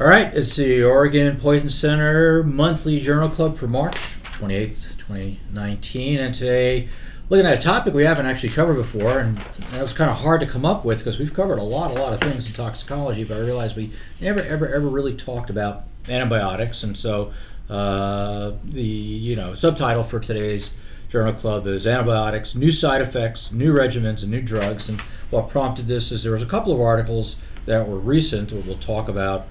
All right, it's the Oregon Poison Center Monthly Journal Club for March 28th, 2019, and today looking at a topic we haven't actually covered before, and that was kind of hard to come up with because we've covered a lot, a lot of things in toxicology, but I realized we never, ever, ever really talked about antibiotics, and so uh, the you know subtitle for today's journal club is antibiotics, new side effects, new regimens, and new drugs. And what prompted this is there was a couple of articles that were recent that we'll talk about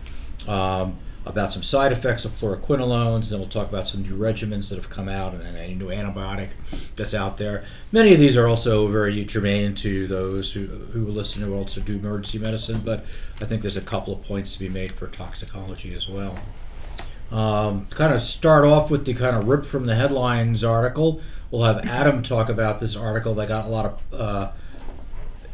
um, about some side effects of fluoroquinolones. Then we'll talk about some new regimens that have come out and a new antibiotic that's out there. Many of these are also very germane to those who who listen to also do emergency medicine, but I think there's a couple of points to be made for toxicology as well. Um, kind of start off with the kind of rip from the headlines article. We'll have Adam talk about this article that got a lot of uh,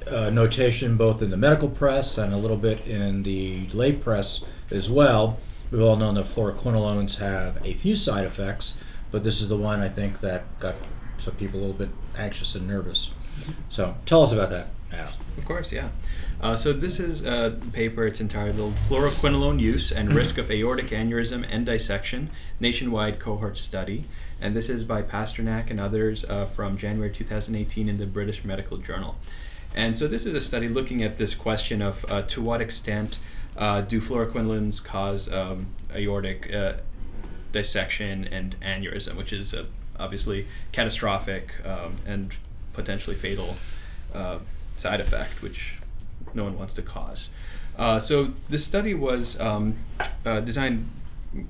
uh, notation both in the medical press and a little bit in the lay press as well. We've all known that fluoroquinolones have a few side effects, but this is the one I think that got some people a little bit anxious and nervous. So tell us about that, Adam. Of course, yeah. Uh, so this is a paper. It's entitled "Fluoroquinolone Use and Risk of Aortic Aneurysm and Dissection: Nationwide Cohort Study." and this is by Pasternak and others uh, from January 2018 in the British Medical Journal. And so this is a study looking at this question of uh, to what extent uh, do fluoroquinolones cause um, aortic uh, dissection and aneurysm, which is obviously catastrophic um, and potentially fatal uh, side effect, which no one wants to cause. Uh, so the study was um, designed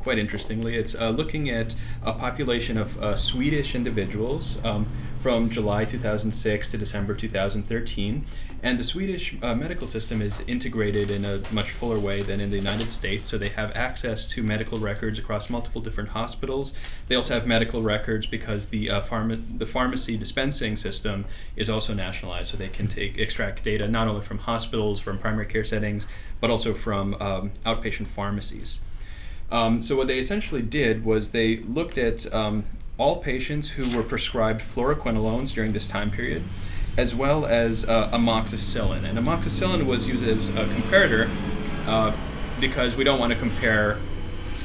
quite interestingly. It's uh, looking at a population of uh, Swedish individuals um, from July 2006 to December 2013. And the Swedish uh, medical system is integrated in a much fuller way than in the United States. So they have access to medical records across multiple different hospitals. They also have medical records because the uh, pharma- the pharmacy dispensing system is also nationalized. So they can take extract data not only from hospitals, from primary care settings, but also from um, outpatient pharmacies. Um, so what they essentially did was they looked at um, all patients who were prescribed fluoroquinolones during this time period, as well as uh, amoxicillin. And amoxicillin was used as a comparator uh, because we don't want to compare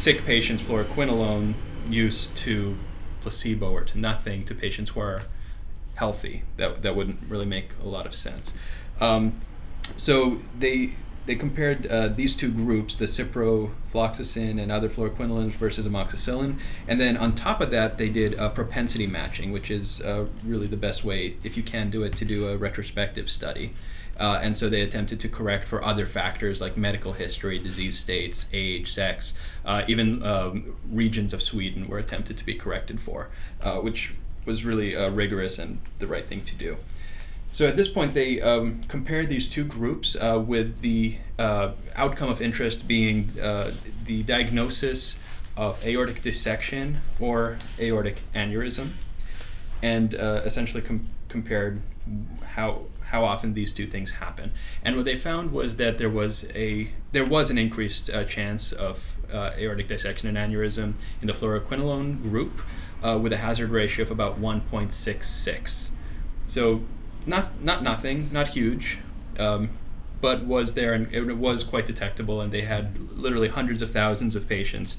sick patients' fluoroquinolone use to placebo or to nothing to patients who are healthy. That that wouldn't really make a lot of sense. Um, so they they compared uh, these two groups, the ciprofloxacin and other fluoroquinolones versus amoxicillin, and then on top of that, they did uh, propensity matching, which is uh, really the best way, if you can do it, to do a retrospective study. Uh, and so they attempted to correct for other factors like medical history, disease states, age, sex, uh, even um, regions of Sweden were attempted to be corrected for, uh, which was really rigorous and the right thing to do. So at this point, they um, compared these two groups uh, with the uh, outcome of interest being uh, the diagnosis of aortic dissection or aortic aneurysm, and uh, essentially com- compared how how often these two things happen. And what they found was that there was a there was an increased uh, chance of uh, aortic dissection and aneurysm in the fluoroquinolone group, with a hazard ratio of about 1.66. So not not nothing, not huge, um, but was there and it was quite detectable, and they had literally hundreds of thousands of patients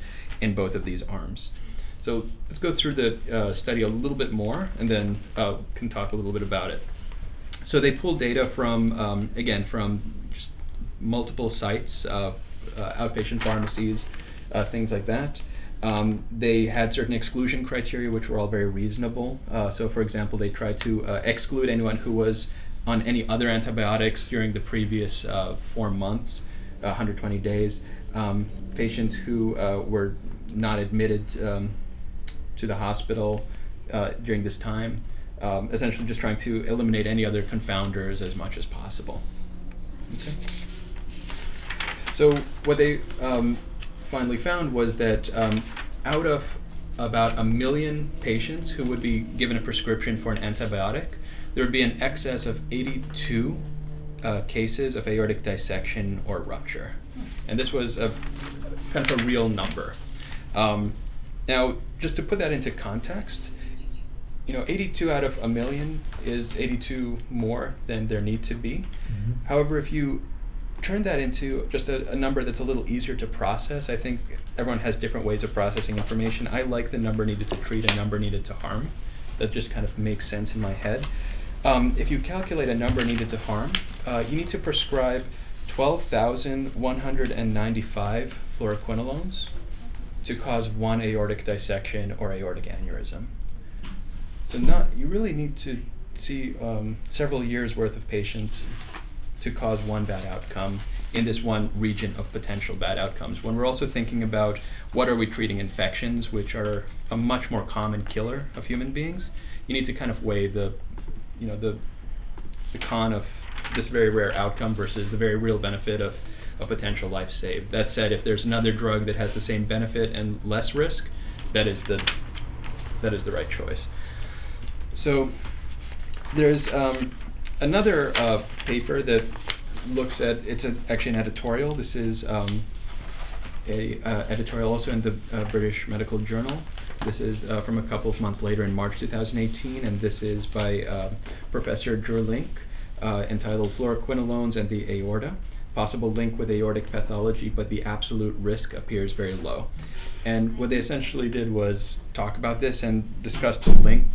in both of these arms. So let's go through the uh, study a little bit more, and then uh, can talk a little bit about it. So they pulled data from um, again from multiple sites, uh, uh outpatient pharmacies, uh, things like that. Um, they had certain exclusion criteria which were all very reasonable. Uh, so, for example, they tried to uh, exclude anyone who was on any other antibiotics during the previous uh, four months, 120 days, um, patients who uh, were not admitted um, to the hospital uh, during this time, um, essentially just trying to eliminate any other confounders as much as possible. Okay. So, what they um, finally found was that um, out of about a million patients who would be given a prescription for an antibiotic, there would be an excess of 82 uh, cases of aortic dissection or rupture. And this was a kind of a real number. Um, now, just to put that into context, you know, 82 out of a million is 82 more than there need to be. Mm-hmm. However, if you turned that into just a, a number that's a little easier to process. I think everyone has different ways of processing information. I like the number needed to treat, a number needed to harm. That just kind of makes sense in my head. Um, if you calculate a number needed to harm, uh, you need to prescribe 12,195 fluoroquinolones to cause one aortic dissection or aortic aneurysm. So not you really need to see um, several years worth of patients to cause one bad outcome in this one region of potential bad outcomes. When we're also thinking about what are we treating infections, which are a much more common killer of human beings, you need to kind of weigh the, you know, the, the con of this very rare outcome versus the very real benefit of a potential life saved. That said, if there's another drug that has the same benefit and less risk, that is the that is the right choice. So there's um, another uh, paper that looks at it's actually an editorial. This is um, a uh, editorial also in the uh, British Medical Journal. This is uh, from a couple of months later in March 2018, and this is by uh, Professor Juurlink, uh, entitled Fluoroquinolones and the Aorta. Possible link with aortic pathology, but the absolute risk appears very low. And what they essentially did was talk about this and discuss the link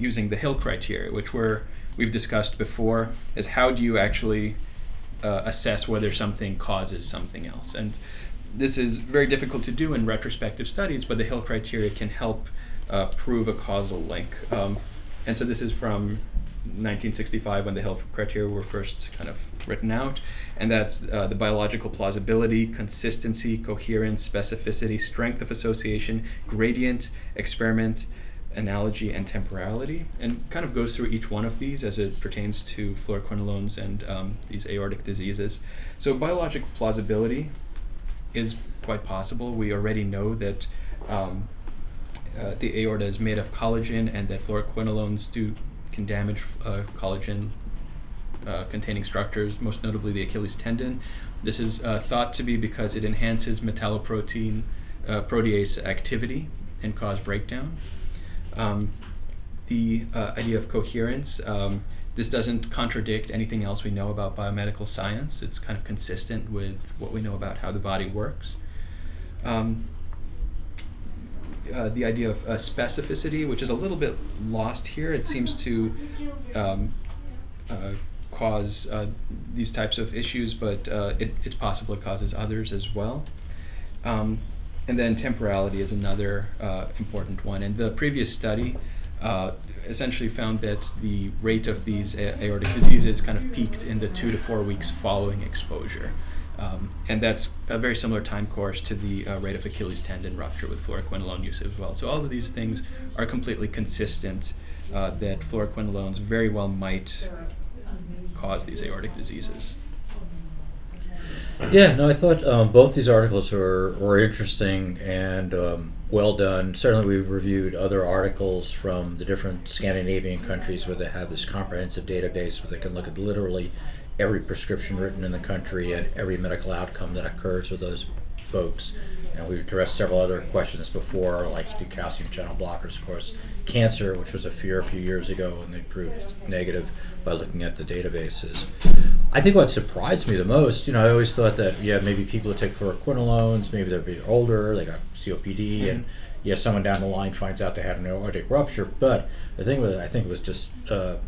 using the Hill criteria, which were we've discussed before, is how do you actually uh, assess whether something causes something else. And this is very difficult to do in retrospective studies, but the Hill criteria can help uh, prove a causal link. Um, and so this is from 1965 when the Hill criteria were first kind of written out, and that's uh, the biological plausibility, consistency, coherence, specificity, strength of association, gradient, experiment, analogy, and temporality, and kind of goes through each one of these as it pertains to fluoroquinolones and um, these aortic diseases. So biological plausibility is quite possible. We already know that um, uh, the aorta is made of collagen and that fluoroquinolones do can damage uh, collagen uh, containing structures, most notably the Achilles tendon. This is uh, thought to be because it enhances metalloprotein uh, protease activity and cause breakdown. Um, the uh, idea of coherence. Um, this doesn't contradict anything else we know about biomedical science. It's kind of consistent with what we know about how the body works. Um, uh, the idea of uh, specificity, which is a little bit lost here. It seems to um, uh, cause uh, these types of issues, but uh, it, it's possible it causes others as well. Um, and then temporality is another uh, important one. And the previous study essentially found that the rate of these aortic diseases kind of peaked in the two to four weeks following exposure. Um, and that's a very similar time course to the uh, rate of Achilles tendon rupture with fluoroquinolone use as well. So all of these things are completely consistent uh, that fluoroquinolones very well might cause these aortic diseases. Yeah, no, I thought um, both these articles were, were interesting and um, well done. Certainly, we've reviewed other articles from the different Scandinavian countries where they have this comprehensive database where they can look at literally every prescription written in the country and every medical outcome that occurs with those folks. And we've addressed several other questions before, like do calcium channel blockers, of course, cancer, which was a fear a few years ago, and they proved negative by looking at the databases. I think what surprised me the most, you know, I always thought that yeah, maybe people would take fluoroquinolones, maybe they're a bit older, they got COPD, mm-hmm. and yeah, someone down the line finds out they had an aortic rupture. But the thing that I think was just uh,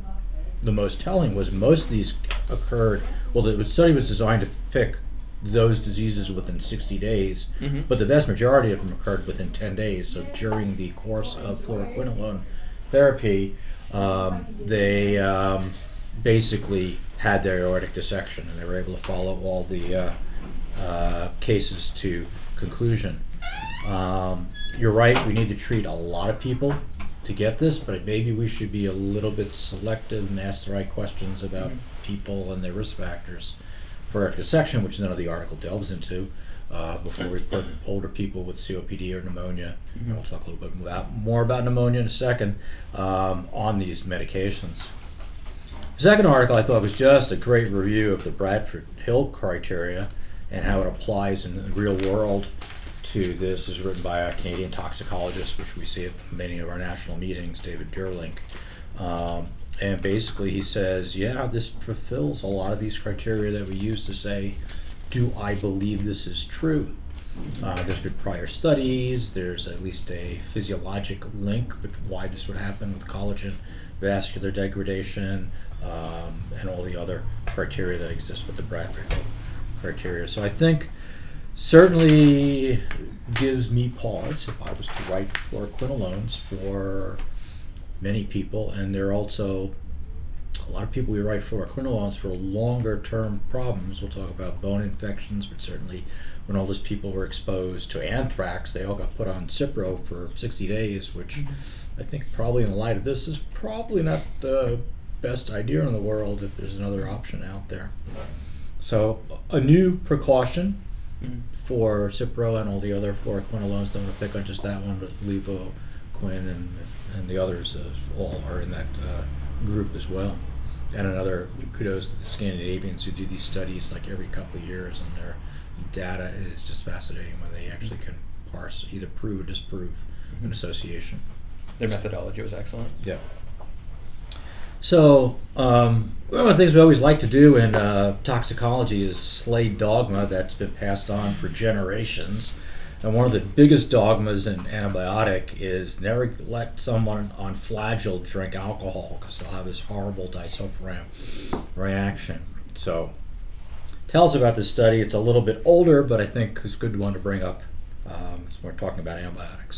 the most telling was most of these occurred. Well, the study was designed to pick those diseases within 60 days, mm-hmm. but the vast majority of them occurred within 10 days. So during the course of fluoroquinolone therapy, um, they um, basically had their aortic dissection, and they were able to follow all the uh, uh, cases to conclusion. Um, you're right. We need to treat a lot of people to get this, but maybe we should be a little bit selective and ask the right questions about mm-hmm. people and their risk factors for aortic dissection, which none of the article delves into. Uh, before we put older people with COPD or pneumonia, mm-hmm. we'll talk a little bit about, more about pneumonia in a second, um, on these medications. The second article I thought was just a great review of the Bradford Hill criteria and how it applies in the real world to this is written by a Canadian toxicologist, which we see at many of our national meetings, David Juurlink. Um, and basically he says, yeah, this fulfills a lot of these criteria that we use to say, do I believe this is true? Uh, there's been prior studies, there's at least a physiologic link with why this would happen with collagen, vascular degradation, um, and all the other criteria that exist with the Bradbury criteria. So I think certainly gives me pause if I was to write for quinolones for many people, and there are also a lot of people we write fluoroquinolones for longer term problems. We'll talk about bone infections, but certainly when all those people were exposed to anthrax, they all got put on Cipro for 60 days, which I think probably in the light of this is probably not the best idea in the world if there's another option out there. So a new precaution for Cipro and all the other fluoroquinolones. Don't want to pick on just that one, but Levaquin and and the others uh, all are in that uh, group as well. And another kudos to the Scandinavians who do these studies like every couple of years, and their data is just fascinating when they actually can parse, either prove or disprove an Mhm. association. Their methodology was excellent. Yeah. So, um, one of the things we always like to do in uh, toxicology is slay dogma that's been passed on for generations. And one of the biggest dogmas in antibiotic is never let someone on Flagyl drink alcohol because they'll have this horrible disulfiram reaction. So, tell us about this study. It's a little bit older, but I think it's a good one to bring up um, we're talking about antibiotics.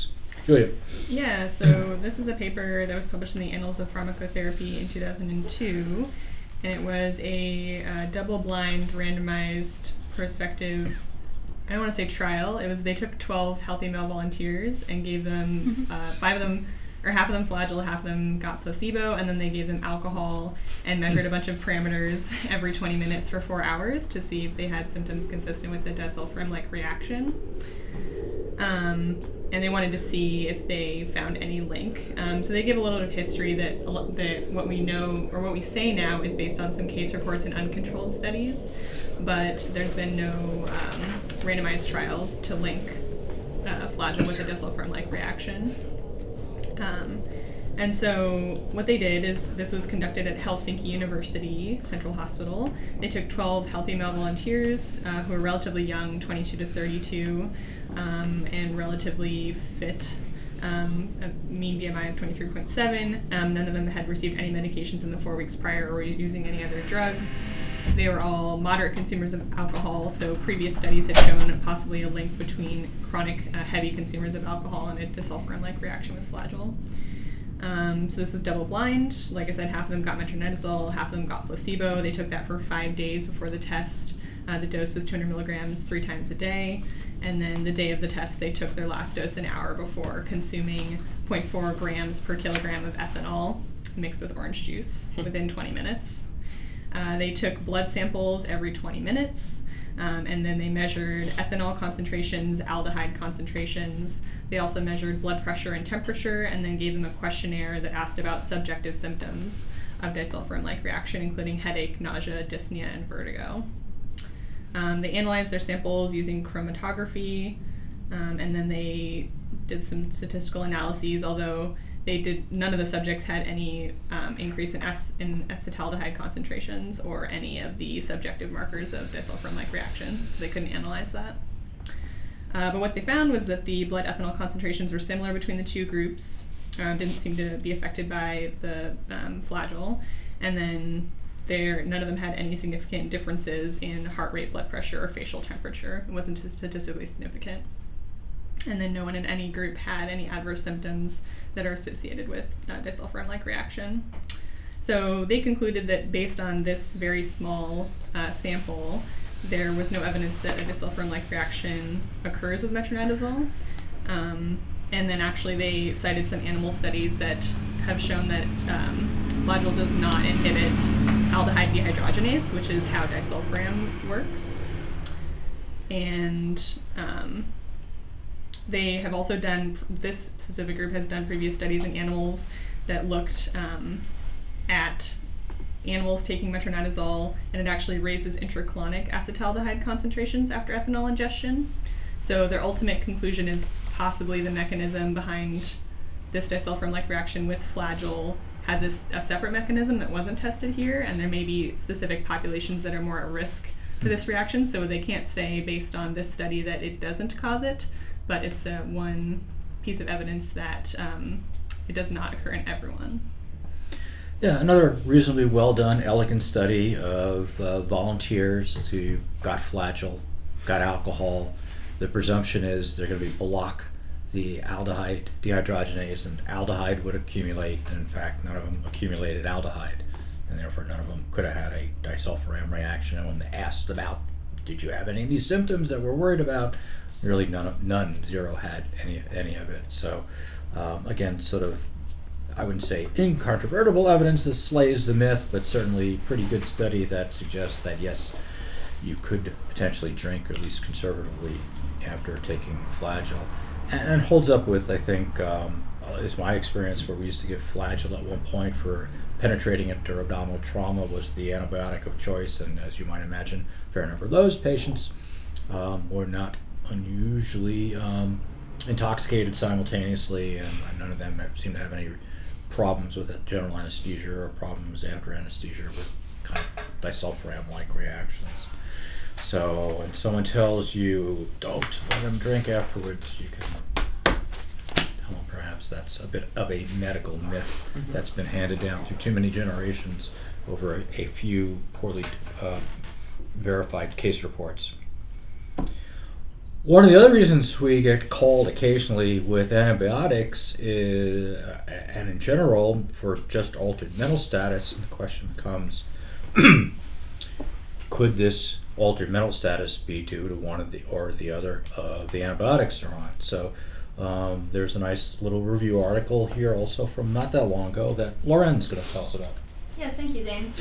Julia. Yeah, so this is a paper that was published in the Annals of Pharmacotherapy in 2002, and it was a uh, double-blind, randomized, prospective. I don't want to say trial. It was they took 12 healthy male volunteers and gave them uh, five of them, or half of them Flagyl, half of them got placebo, and then they gave them alcohol and measured a bunch of parameters every 20 minutes for four hours to see if they had symptoms consistent with the disulfiram-like reaction. Um, and they wanted to see if they found any link. Um, so they give a little bit of history that that what we know or what we say now is based on some case reports and uncontrolled studies, but there's been no um, randomized trials to link uh, Flagyl with a disulfiram-like reaction. Um, and so what they did is this was conducted at Helsinki University Central Hospital. They took 12 healthy male volunteers uh, who were relatively young, 22 to 32, um, and relatively fit. Um, a mean BMI of 23.7. Um, none of them had received any medications in the four weeks prior or using any other drugs. They were all moderate consumers of alcohol, so previous studies had shown possibly a link between chronic uh, heavy consumers of alcohol and a disulfiram-like reaction with Flagyl. Um, so this was double blind. Like I said, half of them got metronidazole, half of them got placebo. They took that for five days before the test. Uh, the dose was 200 milligrams three times a day. And then the day of the test, they took their last dose an hour before consuming 0.4 grams per kilogram of ethanol mixed with orange juice within 20 minutes. Uh, they took blood samples every 20 minutes, um, and then they measured ethanol concentrations, aldehyde concentrations. They also measured blood pressure and temperature, and then gave them a questionnaire that asked about subjective symptoms of disulfiram-like reaction, including headache, nausea, dyspnea, and vertigo. Um, they analyzed their samples using chromatography, um, and then they did some statistical analyses. Although they did, none of the subjects had any um, increase in, ac- in acetaldehyde concentrations or any of the subjective markers of disulfiram-like reactions. They couldn't analyze that. Uh, but what they found was that the blood ethanol concentrations were similar between the two groups. Uh, didn't seem to be affected by the um, and then there none of them had any significant differences in heart rate, blood pressure, or facial temperature. It wasn't statistically significant. And then no one in any group had any adverse symptoms that are associated with uh, disulfiram-like reaction. So they concluded that based on this very small uh, sample, there was no evidence that a disulfiram-like reaction occurs with metronidazole. Um, and then actually they cited some animal studies that have shown that um, does not inhibit aldehyde dehydrogenase, which is how disulfiram works. And um, they have also done, this specific group has done previous studies in animals that looked um, at animals taking metronidazole, and it actually raises intracolonic acetaldehyde concentrations after ethanol ingestion. So their ultimate conclusion is possibly the mechanism behind this disulfiram-like reaction with Flagyl has a, a separate mechanism that wasn't tested here, and there may be specific populations that are more at risk for this reaction. So they can't say based on this study that it doesn't cause it, but it's uh, one piece of evidence that um, it does not occur in everyone. Yeah, another reasonably well done, elegant study of uh, volunteers who got Flagyl, got alcohol. The presumption is they're going to be block the aldehyde dehydrogenase, and aldehyde would accumulate. And in fact, none of them accumulated aldehyde, and therefore none of them could have had a disulfiram reaction. And when they asked about, did you have any of these symptoms that we're worried about? Really, none, of, none, zero had any any of it. So, um, again, sort of I wouldn't say incontrovertible evidence that slays the myth, but certainly pretty good study that suggests that yes, you could potentially drink, or at least conservatively, after taking Flagyl, and, and holds up with I think um, is my experience where we used to give Flagyl at one point for penetrating into abdominal trauma was the antibiotic of choice, and as you might imagine, a fair number of those patients um, were not unusually um, intoxicated simultaneously, and none of them seem to have any problems with general anesthesia or problems after anesthesia with kind of disulfiram-like reactions. So when someone tells you don't let them drink afterwards, you can tell them perhaps that's a bit of a medical myth Mhm. that's been handed down through too many generations over a, a few poorly uh, verified case reports. One of the other reasons we get called occasionally with antibiotics is, and in general, for just altered mental status, the question becomes, could this altered mental status be due to one of the or the other of the antibiotics they're on? So um, there's a nice little review article here also from not that long ago that Lauren's going to tell us about. Yes, thank you, Zane.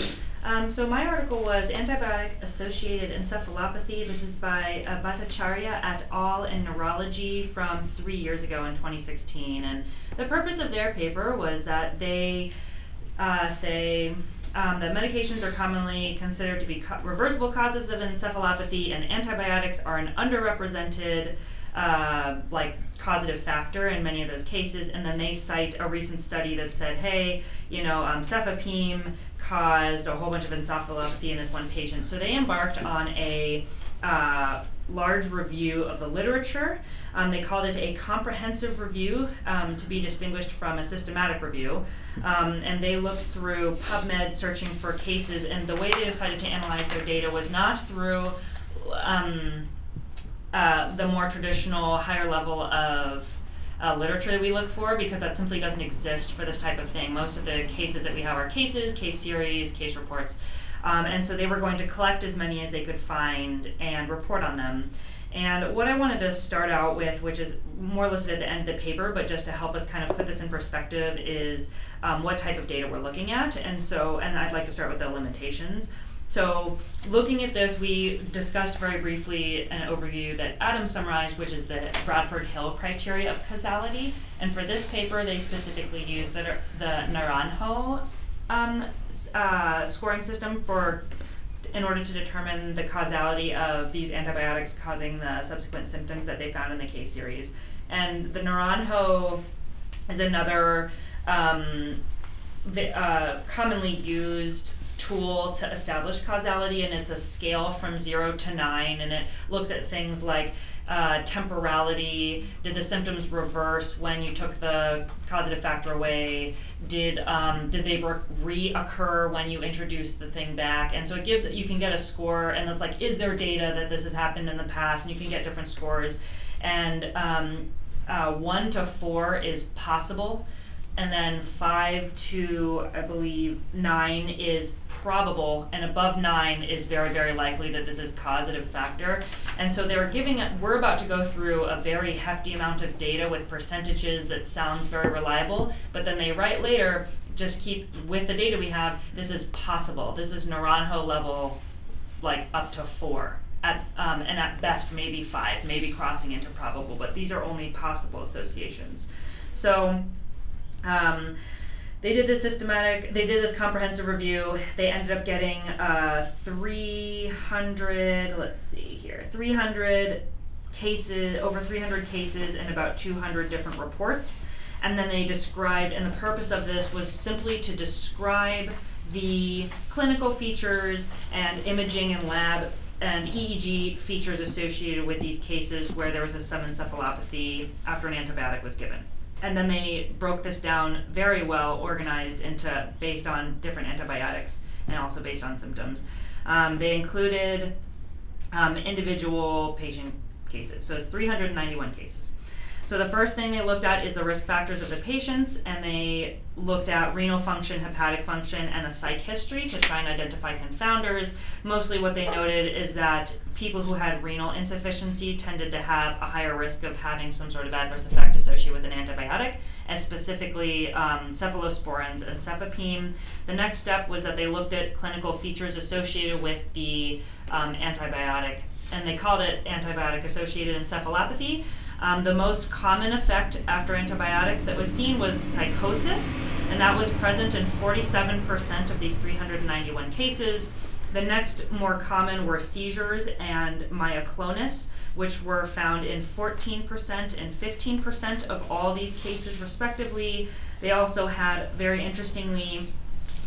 Um, so my article was antibiotic-associated encephalopathy. This is by uh, Bhattacharya et al. in Neurology from three years ago in 2016. And the purpose of their paper was that they uh, say um, that medications are commonly considered to be co- reversible causes of encephalopathy, and antibiotics are an underrepresented uh, like causative factor in many of those cases. And then they cite a recent study that said, hey, you know, um, cefepime caused a whole bunch of encephalopathy in this one patient. So they embarked on a uh, large review of the literature. Um, they called it a comprehensive review um, to be distinguished from a systematic review. Um, and they looked through PubMed searching for cases, and the way they decided to analyze their data was not through um, uh, the more traditional, higher level of uh, literature that we look for because that simply doesn't exist for this type of thing. Most of the cases that we have are cases, case series, case reports. Um, and so they were going to collect as many as they could find and report on them. And what I wanted to start out with, which is more listed at the end of the paper, but just to help us kind of put this in perspective, is um, what type of data we're looking at. And so, and I'd like to start with the limitations. So looking at this, we discussed very briefly an overview that Adam summarized, which is the Bradford Hill criteria of causality. And for this paper, they specifically used the, the Naranjo um, uh, scoring system for in order to determine the causality of these antibiotics causing the subsequent symptoms that they found in the case series. And the Naranjo is another um, the, uh, commonly used tool to establish causality, and it's a scale from zero to nine, and it looks at things like uh, temporality. Did the symptoms reverse when you took the causative factor away? Did um, did they reoccur when you introduced the thing back? And so it gives you can get a score, and it's like, is there data that this has happened in the past? And you can get different scores. And um, uh, one to four is possible, and then five to I believe nine is probable, and above nine is very, very likely that this is causative factor. And so they're giving, we're about to go through a very hefty amount of data with percentages that sounds very reliable, but then they write later, just keep, with the data we have, this is possible. This is Naranjo level, like up to four. At, um, and at best, maybe five, maybe crossing into probable, but these are only possible associations. So, um, they did this systematic, they did this comprehensive review. They ended up getting uh, 300, let's see here, 300 cases, over 300 cases and about 200 different reports. and then they described, and the purpose of this was simply to describe the clinical features and imaging and lab and EEG features associated with these cases where there was a subencephalopathy after an antibiotic was given. And then they broke this down very well, organized into based on different antibiotics and also based on symptoms. Um, they included um, individual patient cases, so it's 391 cases. So the first thing they looked at is the risk factors of the patients, and they looked at renal function, hepatic function, and the psych history to try and identify confounders. Mostly what they noted is that people who had renal insufficiency tended to have a higher risk of having some sort of adverse effect associated with an antibiotic, and specifically um, cephalosporins and cefepime. The next step was that they looked at clinical features associated with the um, antibiotic, and they called it antibiotic-associated encephalopathy. Um, the most common effect after antibiotics that was seen was psychosis, and that was present in 47% of these 391 cases. The next more common were seizures and myoclonus, which were found in 14% and 15% of all these cases, respectively. They also had, very interestingly,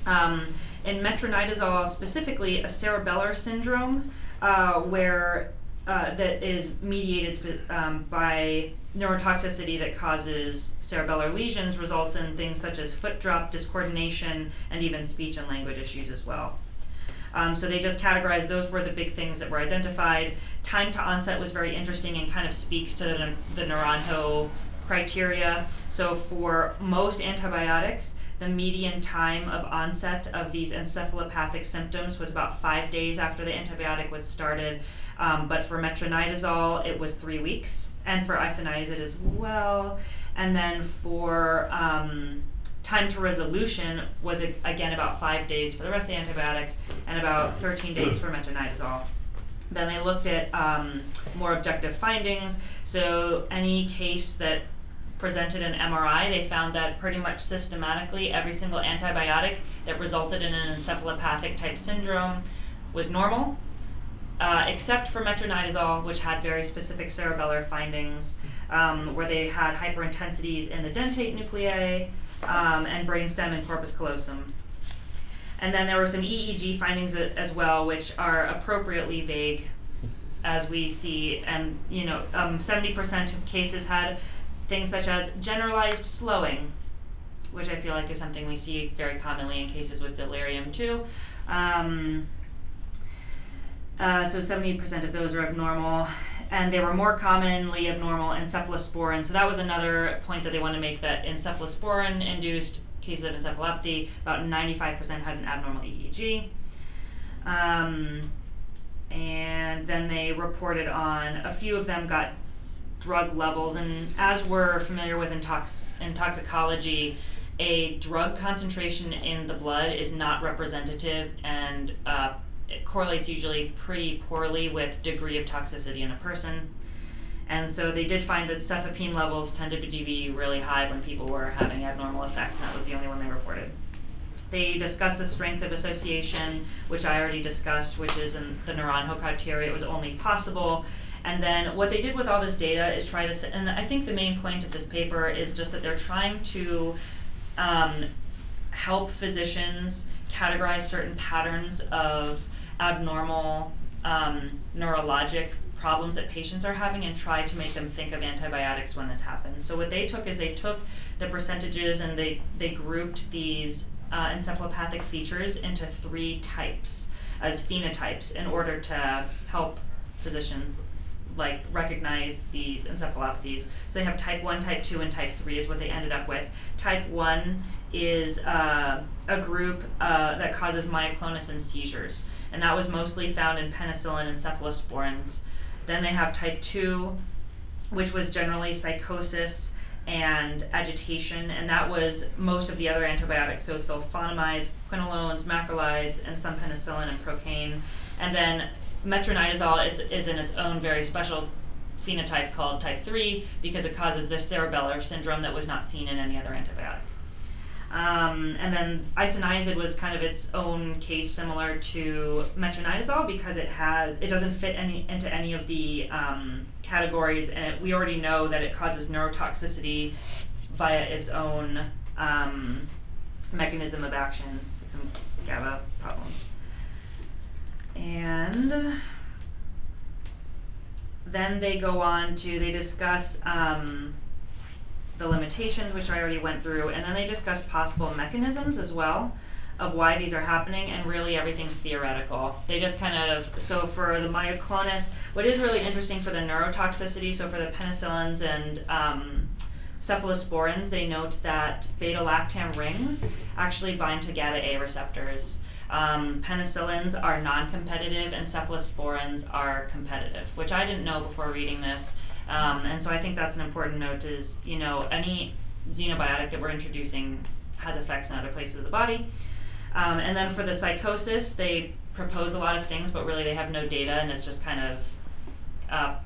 um, in metronidazole specifically, a cerebellar syndrome, uh, where uh, that is mediated um, by neurotoxicity that causes cerebellar lesions results in things such as foot drop, discoordination, and even speech and language issues as well. Um, so they just categorized those were the big things that were identified. Time to onset was very interesting and kind of speaks to the, the Naranjo criteria. So for most antibiotics, the median time of onset of these encephalopathic symptoms was about five days after the antibiotic was started. Um, but for metronidazole, it was three weeks, and for isoniazid as well. And then for um, time to resolution was again about five days for the rest of the antibiotics, and about 13 days for metronidazole. Then they looked at um, more objective findings. So any case that presented an MRI, they found that pretty much systematically every single antibiotic that resulted in an encephalopathic type syndrome was normal, uh, except for metronidazole, which had very specific cerebellar findings, um, where they had hyperintensities in the dentate nuclei um, and brainstem and corpus callosum. And then there were some EEG findings as well, which are appropriately vague, as we see. And you know, um, 70% of cases had things such as generalized slowing, which I feel like is something we see very commonly in cases with delirium too. Um, uh, so 70% of those are abnormal, and they were more commonly abnormal in cephalosporin. So that was another point that they want to make that in cephalosporin-induced cases of encephalopathy, about 95% had an abnormal EEG. Um, and then they reported on a few of them got drug levels, and as we're familiar with in, tox- in toxicology, a drug concentration in the blood is not representative and uh, it correlates usually pretty poorly with degree of toxicity in a person. And so they did find that cefepime levels tended to be really high when people were having abnormal effects, and that was the only one they reported. They discussed the strength of association, which I already discussed, which is in the Naranjo criteria. It was only possible. And then what they did with all this data is try to, and I think the main point of this paper is just that they're trying to um, help physicians categorize certain patterns of abnormal um, neurologic problems that patients are having and try to make them think of antibiotics when this happens. So what they took is they took the percentages and they, they grouped these uh, encephalopathic features into three types as phenotypes in order to help physicians like recognize these encephalopathies. So they have type 1, type 2, and type 3 is what they ended up with. Type 1 is uh, a group uh, that causes myoclonus and seizures and that was mostly found in penicillin and cephalosporins. Then they have type 2, which was generally psychosis and agitation, and that was most of the other antibiotics, so sulfonamides, quinolones, macrolides, and some penicillin and procaine. And then metronidazole is, is in its own very special phenotype called type 3 because it causes this cerebellar syndrome that was not seen in any other antibiotic. Um, and then isoniazid was kind of its own case similar to metronidazole because it has it doesn't fit any into any of the um, categories and it, we already know that it causes neurotoxicity via its own um, mechanism of action, some GABA problems. And then they go on to, they discuss um, the limitations, which I already went through, and then they discuss possible mechanisms as well of why these are happening, and really everything's theoretical. They just kind of, so for the myoclonus, what is really interesting for the neurotoxicity, so for the penicillins and um, cephalosporins, they note that beta-lactam rings actually bind to GABA-A receptors. Um, penicillins are non-competitive and cephalosporins are competitive, which I didn't know before reading this. Um, and so I think that's an important note is, you know, any xenobiotic that we're introducing has effects in other places of the body. Um, and then for the psychosis, they propose a lot of things, but really they have no data and it's just kind of uh,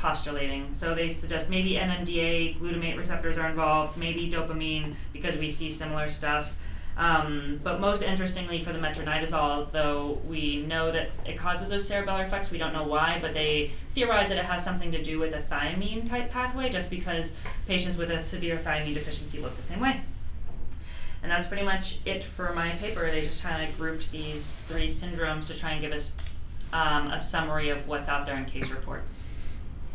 postulating. So they suggest maybe NMDA, glutamate receptors are involved, maybe dopamine because we see similar stuff. Um, but most interestingly for the metronidazole, though we know that it causes those cerebellar effects, we don't know why, but they theorize that it has something to do with a thiamine type pathway just because patients with a severe thiamine deficiency look the same way. And that's pretty much it for my paper. They just kind of grouped these three syndromes to try and give us um, a summary of what's out there in case reports.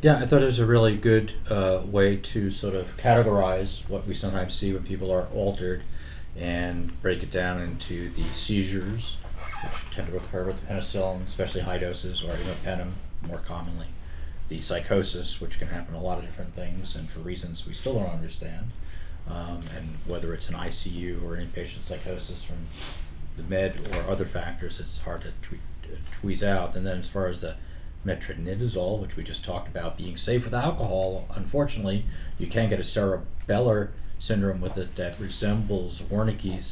Yeah, I thought it was a really good uh, way to sort of categorize what we sometimes see when people are altered and break it down into the seizures, which tend to occur with penicillin, especially high doses, or imipenem more commonly. The psychosis, which can happen a lot of different things and for reasons we still don't understand, um, and whether it's an ICU or inpatient psychosis from the med or other factors, it's hard to tweeze out. And then as far as the metronidazole, which we just talked about being safe with alcohol, unfortunately, you can get a cerebellar syndrome with it that resembles Wernicke's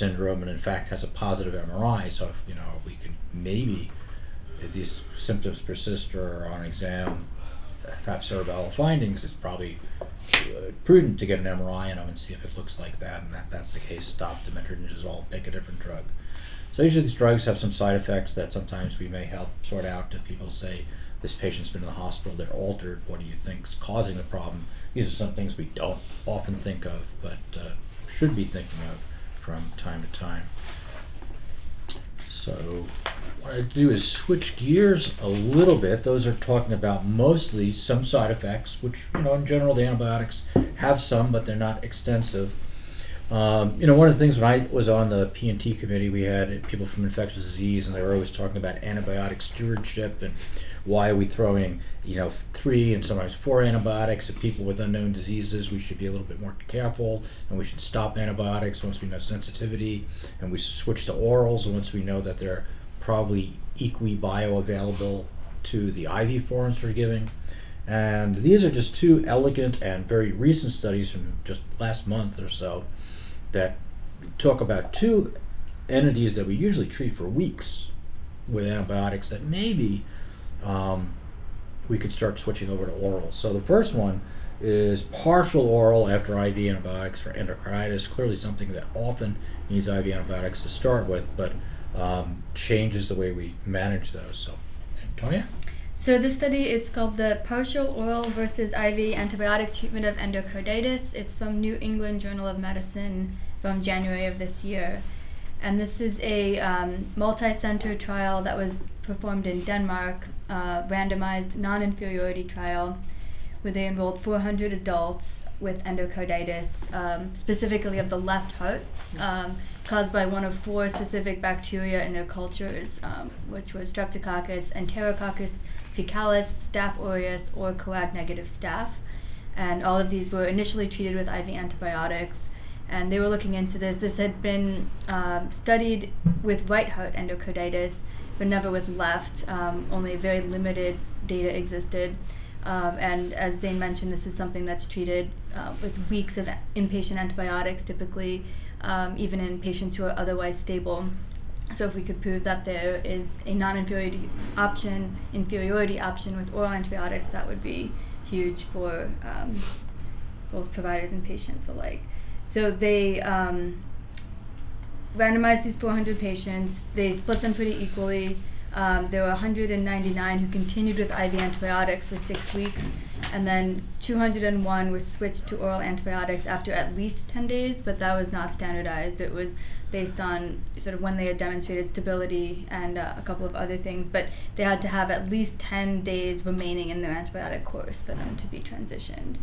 syndrome and in fact has a positive MRI. So if, you know, we could maybe, if these symptoms persist or on exam, have cerebellar findings, it's probably uh, prudent to get an MRI on and see if it looks like that. And that that's the case, stop the metronidazole, pick a different drug. So usually these drugs have some side effects that sometimes we may help sort out if people say, this patient's been in the hospital, they're altered, what do you think's causing the problem? These are some things we don't often think of, but uh, should be thinking of from time to time. So what I do is switch gears a little bit. Those are talking about mostly some side effects, which, you know, in general the antibiotics have some, but they're not extensive. Um, you know, one of the things when I was on the P&T committee, we had people from infectious disease, and they were always talking about antibiotic stewardship and why are we throwing, you know, three and sometimes four antibiotics at people with unknown diseases? We should be a little bit more careful, and we should stop antibiotics once we know sensitivity, and we switch to orals once we know that they're probably equally bioavailable to the IV forms we're giving. And these are just two elegant and very recent studies from just last month or so that talk about two entities that we usually treat for weeks with antibiotics that maybe um, we could start switching over to oral. So the first one is partial oral after IV antibiotics for endocarditis. Clearly something that often needs IV antibiotics to start with, but um, changes the way we manage those. So, Antonia? So this study is called the Partial Oral versus IV Antibiotic Treatment of Endocarditis. It's from New England Journal of Medicine from January of this year. And this is a um, multi-center trial that was performed in Denmark, uh, randomized non-inferiority trial, where they enrolled 400 adults with endocarditis, um, specifically of the left heart, um, caused by one of four specific bacteria in their cultures, um, which was Streptococcus, Enterococcus faecalis, Staph aureus, or coag-negative staph. And all of these were initially treated with IV antibiotics and they were looking into this. This had been um, studied with right heart endocarditis, but never was left. Um, only very limited data existed. Um, and as Zane mentioned, this is something that's treated uh, with weeks of inpatient antibiotics, typically, um, even in patients who are otherwise stable. So if we could prove that there is a non-inferiority option, inferiority option with oral antibiotics, that would be huge for um, both providers and patients alike. So they um, randomized these 400 patients. They split them pretty equally. Um, there were 199 who continued with IV antibiotics for six weeks, and then 201 were switched to oral antibiotics after at least 10 days, but that was not standardized. It was based on sort of when they had demonstrated stability and uh, a couple of other things, but they had to have at least 10 days remaining in their antibiotic course for them to be transitioned.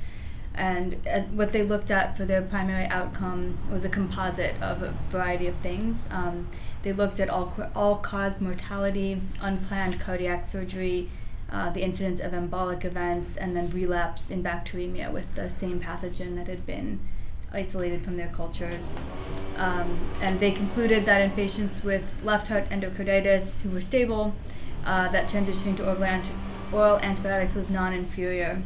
And as what they looked at for their primary outcome was a composite of a variety of things. Um, they looked at all all cause mortality, unplanned cardiac surgery, uh, the incidence of embolic events, and then relapse in bacteremia with the same pathogen that had been isolated from their cultures. Um, and they concluded that in patients with left heart endocarditis who were stable, uh, that transitioning to oral, anti- oral antibiotics was non-inferior.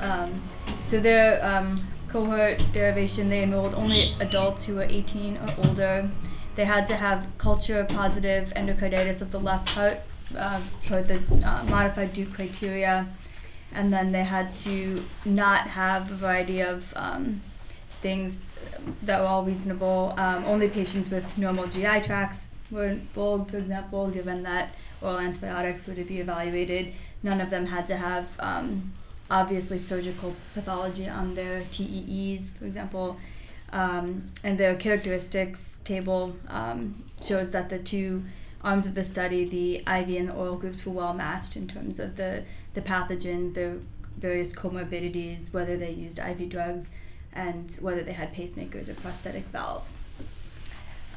Um, so their um, cohort derivation, they enrolled only adults who were 18 or older. They had to have culture positive endocarditis of the left heart uh, per the uh, modified Duke criteria, and then they had to not have a variety of um, things that were all reasonable. Um, only patients with normal GI tracts were enrolled, for example, given that oral antibiotics were to be evaluated. None of them had to have um, obviously surgical pathology on their TEEs, for example, um, and their characteristics table um, shows that the two arms of the study, the IV and the oral groups, were well matched in terms of the, the pathogen, the various comorbidities, whether they used IV drugs, and whether they had pacemakers or prosthetic valves.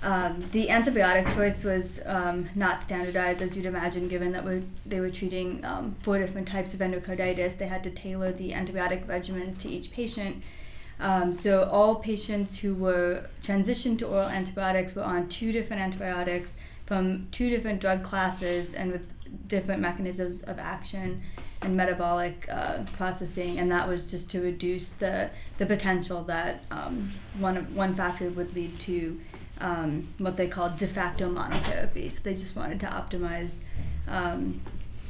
Um, the antibiotic choice was um, not standardized, as you'd imagine, given that we're, they were treating um, four different types of endocarditis. They had to tailor the antibiotic regimens to each patient. Um, so all patients who were transitioned to oral antibiotics were on two different antibiotics from two different drug classes and with different mechanisms of action and metabolic uh, processing, and that was just to reduce the the potential that um, one one factor would lead to um, what they called de facto monotherapy. So they just wanted to optimize um,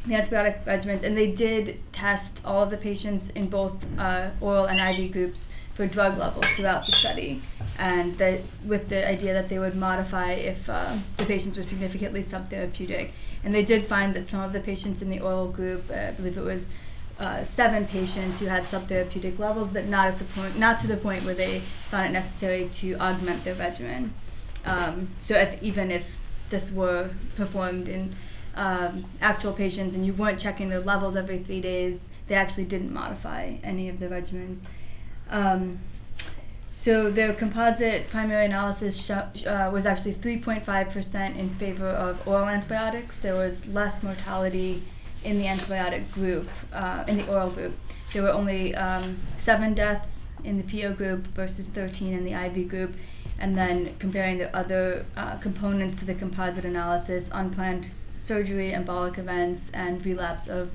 the antibiotic regimens, and they did test all of the patients in both uh, oral and IV groups for drug levels throughout the study, and that with the idea that they would modify if uh, the patients were significantly subtherapeutic. And they did find that some of the patients in the oral group, uh, I believe it was uh, seven patients who had subtherapeutic levels, but not at the point, not to the point where they found it necessary to augment their regimen. Um, so if, even if this were performed in um, actual patients and you weren't checking their levels every three days, they actually didn't modify any of the regimens. Um, so their composite primary analysis uh, was actually 3.5% in favor of oral antibiotics. There was less mortality in the antibiotic group, uh, in the oral group. There were only um, seven deaths in the PO group versus 13 in the IV group, and then comparing the other uh, components to the composite analysis, unplanned surgery, embolic events, and relapse of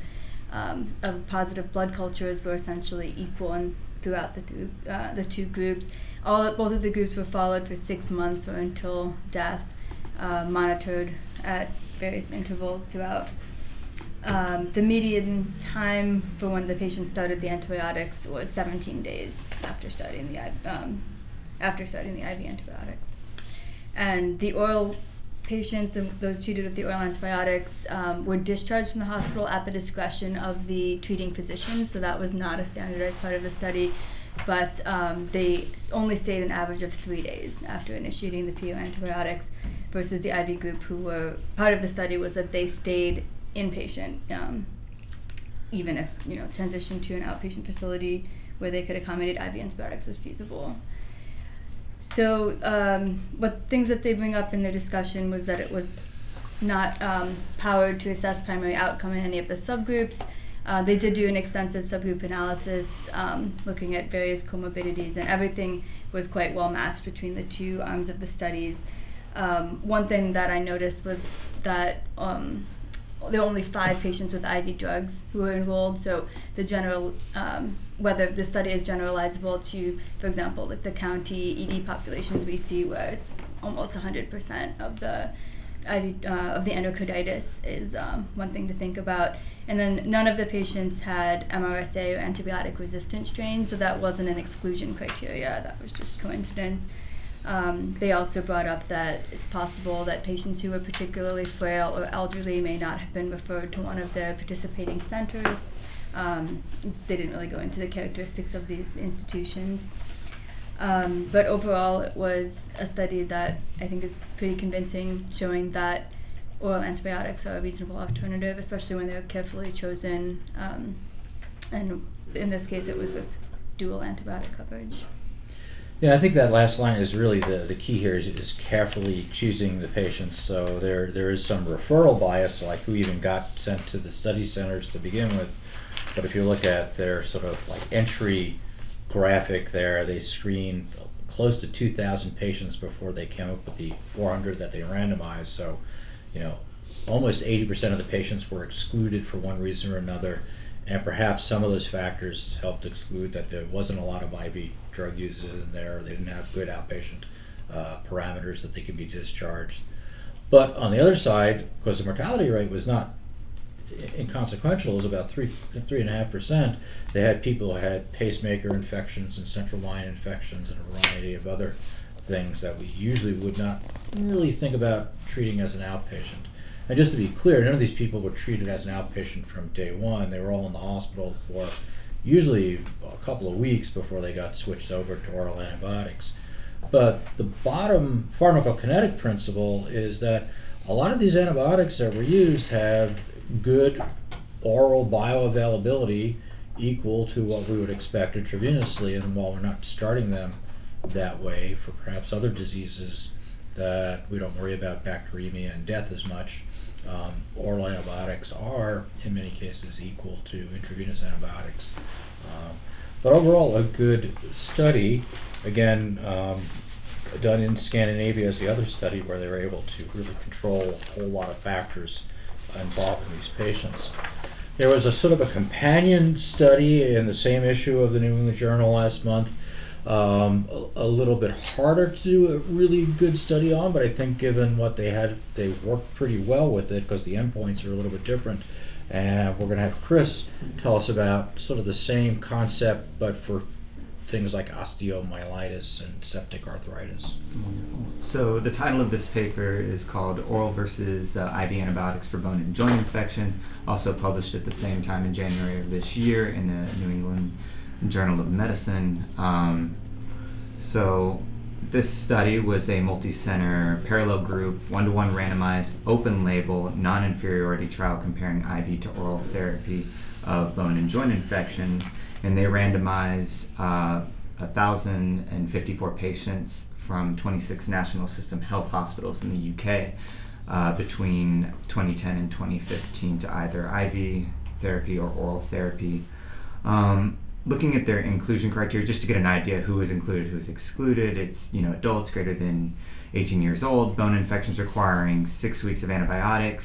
um, of positive blood cultures were essentially equal in, throughout the two, uh, the two groups. All both of the groups were followed for six months or until death, uh, monitored at various intervals throughout. Um, the median time for when the patient started the antibiotics was 17 days after starting the um, after starting the IV antibiotics. And the oral patients, those treated with the oral antibiotics, um, were discharged from the hospital at the discretion of the treating physician, so that was not a standardized part of the study. But um, they only stayed an average of three days after initiating the PO antibiotics, versus the IV group, who were part of the study was that they stayed inpatient, um, even if you know transitioned to an outpatient facility where they could accommodate IV antibiotics was feasible. So um, what things that they bring up in their discussion was that it was not um, powered to assess primary outcome in any of the subgroups. Uh, they did do an extensive subgroup analysis um, looking at various comorbidities, and everything was quite well matched between the two arms of the studies. Um, one thing that I noticed was that um, there were only five patients with IV drugs who were enrolled, so the general, um, whether the study is generalizable to, for example, like the county ED populations we see where it's almost 100% of the IV, uh, of the endocarditis is um, one thing to think about. And then none of the patients had MRSA or antibiotic resistant strains, so that wasn't an exclusion criteria, that was just coincidence. Um, they also brought up that it's possible that patients who are particularly frail or elderly may not have been referred to one of the participating centers. Um, they didn't really go into the characteristics of these institutions. Um, but overall, it was a study that I think is pretty convincing, showing that oral antibiotics are a reasonable alternative, especially when they're carefully chosen. Um, and in this case, it was with dual antibiotic coverage. Yeah, I think that last line is really the the key here is, is carefully choosing the patients. So there there is some referral bias, like who even got sent to the study centers to begin with. But if you look at their sort of like entry graphic there, they screened close to 2,000 patients before they came up with the 400 that they randomized. So, you know, almost 80% of the patients were excluded for one reason or another, and perhaps some of those factors helped exclude that there wasn't a lot of IV drug uses in there. They didn't have good outpatient uh, parameters that they could be discharged. But on the other side, because the mortality rate was not inconsequential, it was about three three and a half percent. They had people who had pacemaker infections and central line infections and a variety of other things that we usually would not really think about treating as an outpatient. And just to be clear, none of these people were treated as an outpatient from day one. They were all in the hospital for usually a couple of weeks before they got switched over to oral antibiotics. But the bottom pharmacokinetic principle is that a lot of these antibiotics that were used have good oral bioavailability equal to what we would expect intravenously, and while we're not starting them that way for perhaps other diseases that we don't worry about bacteremia and death as much, um, oral antibiotics are in many cases equal to intravenous antibiotics. Um, but overall, a good study, again, um, done in Scandinavia as the other study where they were able to really control a whole lot of factors involving these patients. There was a sort of a companion study in the same issue of the New England Journal last month. Um, a, a, little bit harder to do a really good study on, but I think given what they had, they worked pretty well with it because the endpoints are a little bit different. And we're going to have Chris tell us about sort of the same concept, but for things like osteomyelitis and septic arthritis. So the title of this paper is called Oral versus uh, IV Antibiotics for Bone and Joint Infection, also published at the same time in January of this year in the New England Journal of Medicine. Um, so this study was a multi-center parallel group, one-to-one randomized, open-label, non-inferiority trial comparing IV to oral therapy of bone and joint infections, and they randomized uh, 1,054 patients from 26 national system health hospitals in the UK uh, between 2010 and 2015 to either IV therapy or oral therapy. Um, looking at their inclusion criteria, just to get an idea who is included, who is excluded, it's you know adults greater than 18 years old, bone infections requiring six weeks of antibiotics,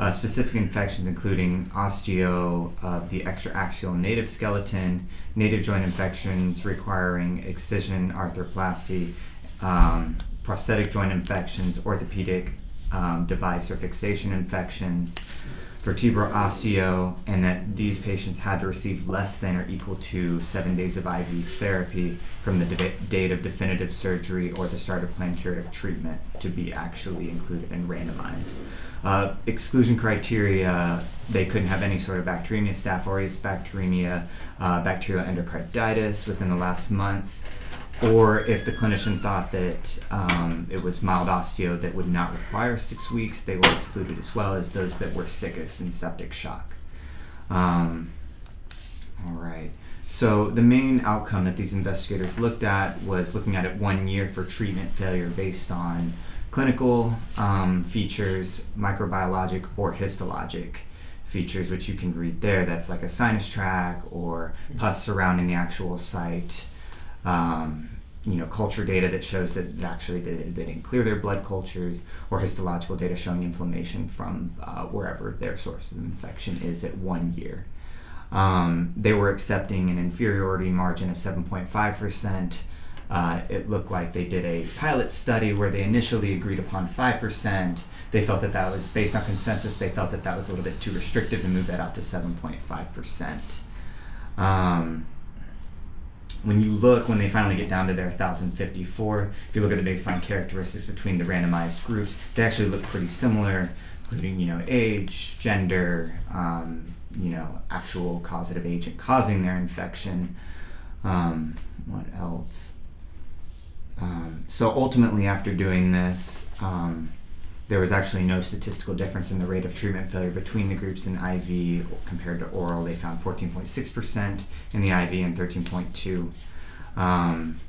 uh, specific infections including osteo of the extraaxial native skeleton, native joint infections requiring excision, arthroplasty, um, prosthetic joint infections, orthopedic um, device or fixation infections, vertebral osteo, and that these patients had to receive less than or equal to seven days of IV therapy from the de- date of definitive surgery or the start of planned curative treatment to be actually included and randomized. Uh, exclusion criteria, they couldn't have any sort of bacteremia, Staph aureus bacteremia, uh, bacterial endocarditis within the last month, or if the clinician thought that um, it was mild osteo that would not require six weeks, they were excluded as well as those that were sickest and septic shock. Um, all right. So the main outcome that these investigators looked at was looking at it one year for treatment failure based on clinical um, features, microbiologic or histologic features, which you can read there. That's like a sinus tract or pus surrounding the actual site um, you know, culture data that shows that actually they, they didn't clear their blood cultures, or histological data showing inflammation from uh, wherever their source of infection is at one year. Um, they were accepting an inferiority margin of 7.5%. Uh, it looked like they did a pilot study where they initially agreed upon 5%. They felt that that was, based on consensus, they felt that that was a little bit too restrictive to move that out to 7.5%. Um, when you look, when they finally get down to their 1,054, if you look at the baseline characteristics between the randomized groups, they actually look pretty similar, including, you know, age, gender, um, you know, actual causative agent causing their infection. Um, what else? Um, so ultimately, after doing this, um, there was actually no statistical difference in the rate of treatment failure between the groups in IV compared to oral. They found 14.6% in the IV and 13.2. Um,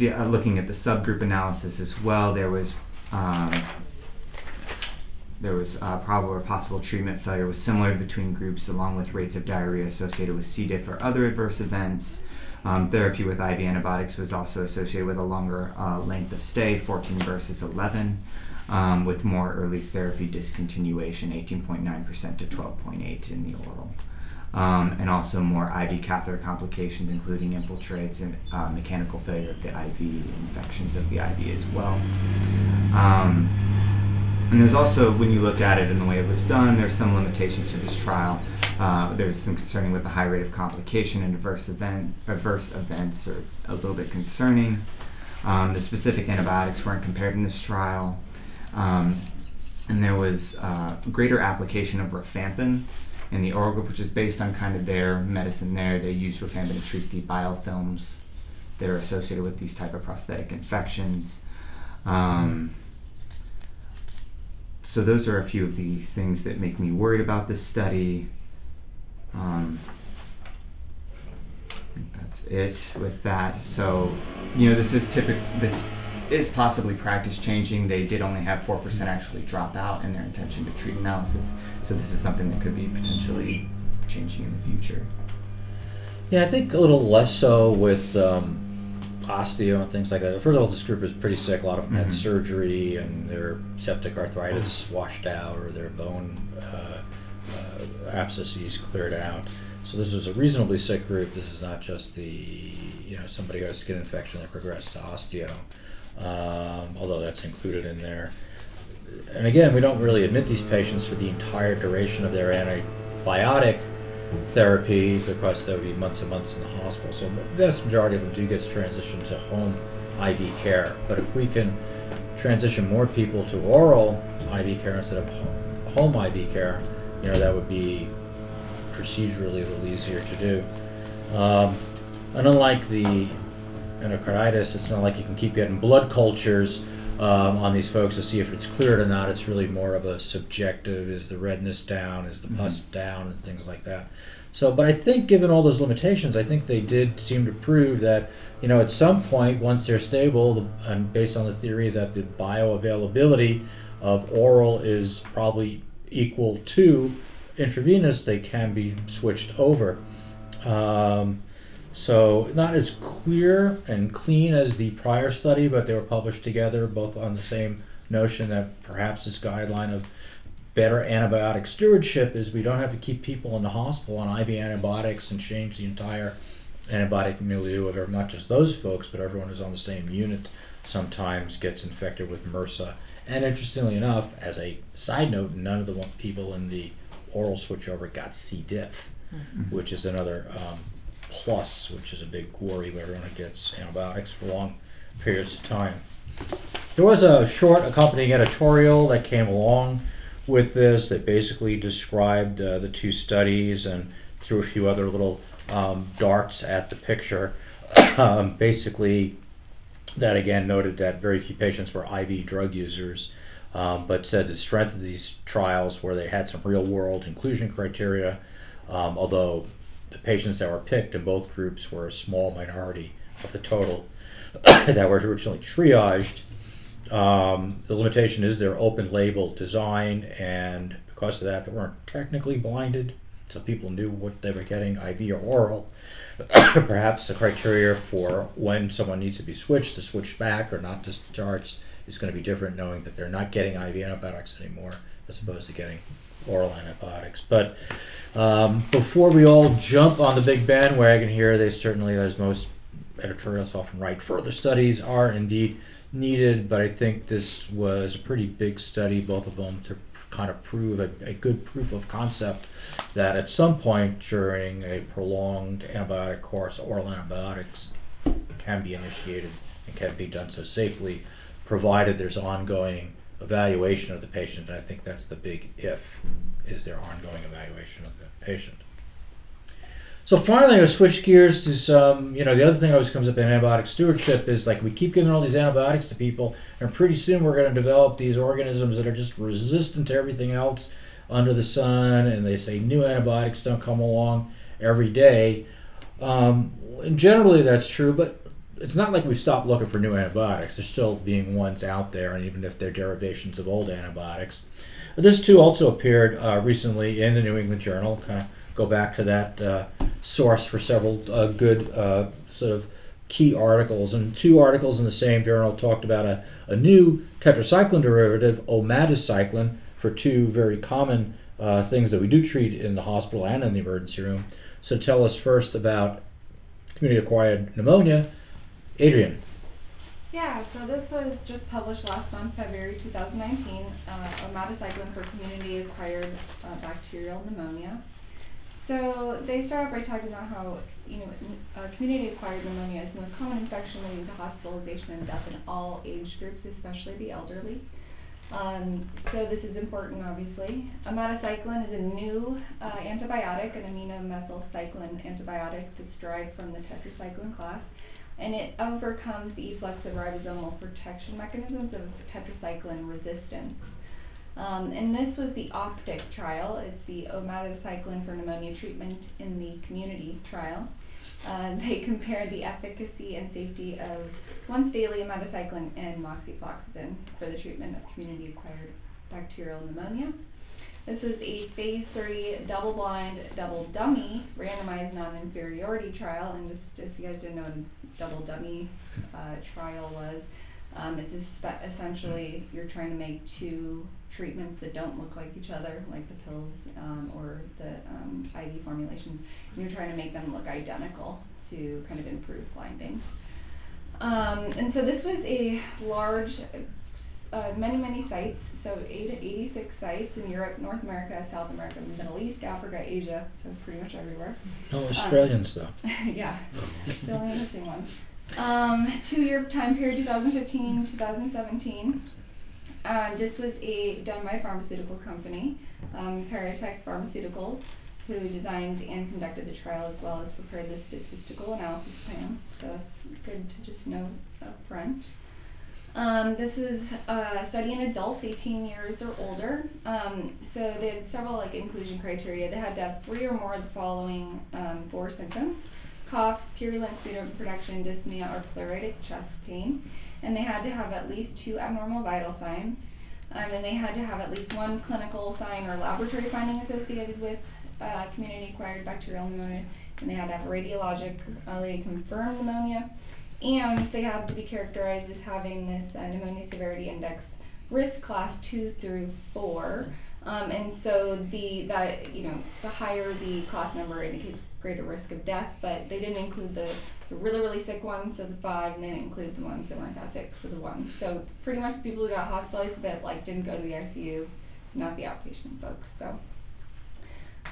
uh, looking at the subgroup analysis as well, there was um, there was uh, probable or possible treatment failure was similar between groups, along with rates of diarrhea associated with C. diff or other adverse events. Um, therapy with IV antibiotics was also associated with a longer uh, length of stay, 14 versus 11, um, with more early therapy discontinuation, 18.9% to 12.8 in the oral. Um, and also more IV catheter complications, including infiltrates and uh, mechanical failure of the IV, infections of the IV as well. Um, and there's also, when you look at it and the way it was done, there's some limitations to this trial. Uh, there's some concerning with the high rate of complication and adverse event, adverse events are a little bit concerning. Um, the specific antibiotics weren't compared in this trial. Um, and there was uh, greater application of rifampin in the oral group, which is based on kind of their medicine there. They use rifampin to treat the biofilms that are associated with these type of prosthetic infections. Um, so those are a few of the things that make me worried about this study. Um, I think that's it with that. So, you know, this is typical. This is possibly practice changing. They did only have four percent actually drop out in their intention to treat analysis. So this is something that could be potentially changing in the future. Yeah, I think a little less so with um, osteo and things like that. First of all, this group is pretty sick. A lot of them Mhm. had surgery and their septic arthritis washed out or their bone uh, uh, abscesses cleared out. So this is a reasonably sick group. This is not just the you know somebody who has skin infection that progressed to osteo, um, although that's included in there. And again, we don't really admit these patients for the entire duration of their antibiotic therapy because there would be months and months in the hospital. So the vast majority of them do get transitioned to home IV care. But if we can transition more people to oral IV care instead of home IV care, you know, that would be procedurally a little easier to do. Um, and unlike the endocarditis, it's not like you can keep getting blood cultures um, on these folks to see if it's cleared or not. It's really more of a subjective: is the redness down, is the pus Mhm. down, and things like that. So, but I think given all those limitations, I think they did seem to prove that you know at some point once they're stable, the, and based on the theory that the bioavailability of oral is probably equal to intravenous, they can be switched over. Um, so not as clear and clean as the prior study, but they were published together, both on the same notion that perhaps this guideline of better antibiotic stewardship is we don't have to keep people in the hospital on IV antibiotics and change the entire antibiotic milieu of not just those folks, but everyone who's on the same unit sometimes gets infected with MRSA. And interestingly enough, as a side note, none of the one- people in the oral switchover got C. diff Mhm. which is another um, plus, which is a big worry where everyone gets antibiotics for long periods of time. There was a short accompanying editorial that came along with this that basically described uh, the two studies and threw a few other little um, darts at the picture. um, basically, that again noted that very few patients were IV drug users, um, but said the strength of these trials where they had some real world inclusion criteria um, although the patients that were picked in both groups were a small minority of the total that were originally triaged. Um, the limitation is their open label design, and because of that, they weren't technically blinded, so people knew what they were getting, IV or oral. Perhaps the criteria for when someone needs to be switched to switch back or not discharged is going to be different, knowing that they're not getting IV antibiotics anymore as opposed to getting oral antibiotics. But um, before we all jump on the big bandwagon here, they certainly, as most editorials often write, further studies are indeed needed. But I think this was a pretty big study, both of them, to kind of prove a, a good proof of concept that at some point during a prolonged antibiotic course, oral antibiotics can be initiated and can be done so safely, provided there's ongoing evaluation of the patient. And I think that's the big if, is there ongoing evaluation of the patient. So finally, I switch gears to some, you know, the other thing always comes up in antibiotic stewardship is like we keep giving all these antibiotics to people, and pretty soon we're going to develop these organisms that are just resistant to everything else under the sun, and they say new antibiotics don't come along every day. Um, and generally that's true, but it's not like we stopped looking for new antibiotics. There's still being ones out there, and even if they're derivations of old antibiotics. This too also appeared uh, recently in the New England Journal. Kind of go back to that uh, source for several uh, good uh, sort of key articles. And two articles in the same journal talked about a, a new tetracycline derivative, omadacycline, for two very common uh, things that we do treat in the hospital and in the emergency room. So tell us first about community-acquired pneumonia. Adrian. Yeah, so this was just published last month, February 2019, uh, omadacycline for community-acquired uh, bacterial pneumonia. So they start off by talking about how, you know, uh, community-acquired pneumonia is the most common infection leading to hospitalization and death in all age groups, especially the elderly. Um, so this is important, obviously. Omadacycline is a new uh, antibiotic, an aminomethylcycline antibiotic that's derived from the tetracycline class, and it overcomes the efflux of ribosomal protection mechanisms of tetracycline resistance. Um, and this was the OPTIC trial. It's the omadacycline for pneumonia treatment in the community trial. Uh, they compared the efficacy and safety of once daily omadacycline and moxifloxacin for the treatment of community-acquired bacterial pneumonia. This is a phase three double-blind, double-dummy, randomized non-inferiority trial. And just if you guys didn't know what a double-dummy uh, trial was, um, it's essentially you're trying to make two treatments that don't look like each other, like the pills um, or the um, IV formulations. And you're trying to make them look identical to kind of improve blinding. Um, and so this was a large, uh, many, many sites, so 86 sites in Europe, North America, South America, Middle East, Africa, Asia, so pretty much everywhere. No Australians, um, though. yeah, the missing one. Um, two-year time period, 2015, 2017. Um, this was a done by a pharmaceutical company, um, Paratek Pharmaceuticals, who designed and conducted the trial as well as prepared the statistical analysis plan. So it's good to just know up front. Um, this is a study in adults 18 years or older. Um, so they had several like inclusion criteria. They had to have three or more of the following um, four symptoms: cough, purulent sputum production, dyspnea, or pleuritic chest pain and they had to have at least two abnormal vital signs. Um, and they had to have at least one clinical sign or laboratory finding associated with uh, community-acquired bacterial pneumonia, and they had to have radiologically confirmed pneumonia, and they had to be characterized as having this uh, pneumonia severity index risk class two through four. Um, and so the that you know the higher the class number indicates greater risk of death, but they didn't include the, the really, really sick ones, so the five, and they didn't include the ones that weren't that sick for the one. So pretty much people who got hospitalized but like didn't go to the ICU, not the outpatient folks. So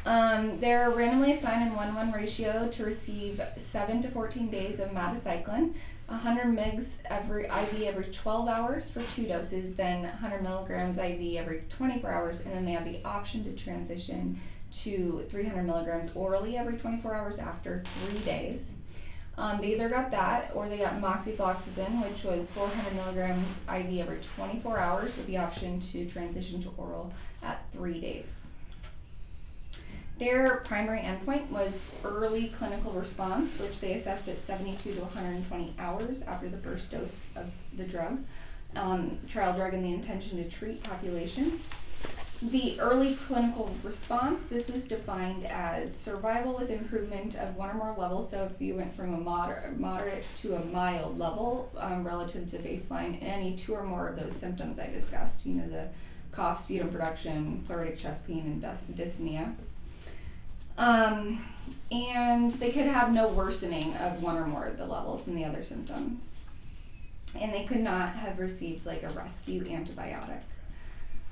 um, they're randomly assigned in 1-1 ratio to receive 7 to 14 days of omadacycline, 100 mg every IV every 12 hours for two doses, then 100 milligrams IV every 24 hours, and then they have the option to transition to 300 milligrams orally every 24 hours after three days. Um, they either got that or they got moxifloxacin, which was 400 milligrams IV every 24 hours with the option to transition to oral at three days. Their primary endpoint was early clinical response, which they assessed at 72 to 120 hours after the first dose of the drug, um, trial drug in the intention to treat population. The early clinical response, this is defined as survival with improvement of one or more levels. So if you went from a moder moderate to a mild level um, relative to baseline, any two or more of those symptoms I discussed, you know, the cough, sputum production, pleuritic chest pain, and dyspnea. Um, and they could have no worsening of one or more of the levels in the other symptoms. And they could not have received like a rescue antibiotic.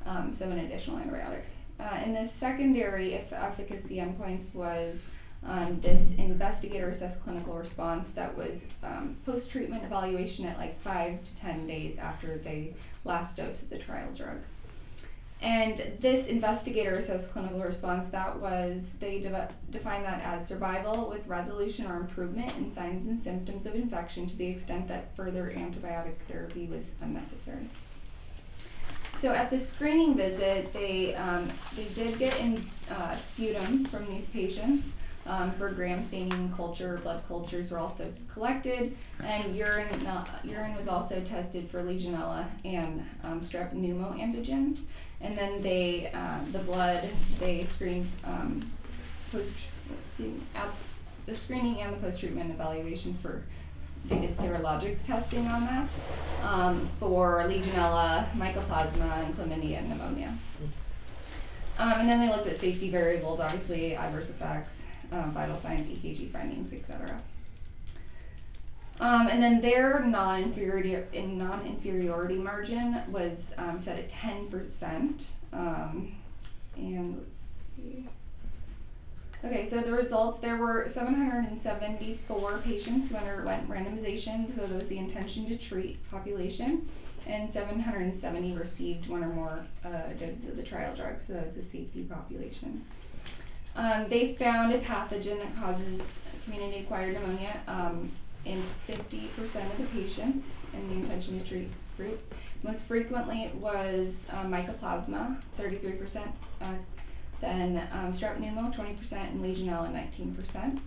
um, so an additional antibiotic. Uh, and the secondary eff- efficacy endpoints was um, this investigator assessed clinical response that was um, post treatment evaluation at like five to ten days after they last dose of the trial drug. And this investigator assessed clinical response, that was, they de- defined that as survival with resolution or improvement in signs and symptoms of infection to the extent that further antibiotic therapy was unnecessary. So at the screening visit, they, um, they did get in, uh, sputum from these patients, um, for gram staining culture, blood cultures were also collected, and urine, uh, urine was also tested for Legionella and, um, strep pneumo antigens. And then they, um, the blood, they screened, um, post, the screening and the post-treatment evaluation for, they did serologic testing on that, um, for Legionella, Mycoplasma, and chlamydia and pneumonia. Um, and then they looked at safety variables, obviously adverse effects, um, vital signs, EKG findings, et cetera. Um, and then their non-inferiority, in non-inferiority margin was, um, set at ten percent, um, and. Okay, so the results, there were seven hundred and seventy-four patients who underwent randomization, so that was the intention to treat population, and seven hundred and seventy received one or more, uh, of the trial drug, so that was the safety population. Um, they found a pathogen that causes community-acquired pneumonia, um, in fifty percent of the patients in the intention to treat group. Most frequently was, um, mycoplasma, thirty-three percent, uh, then, um, strep pneumo, twenty percent, and Legionella, nineteen percent.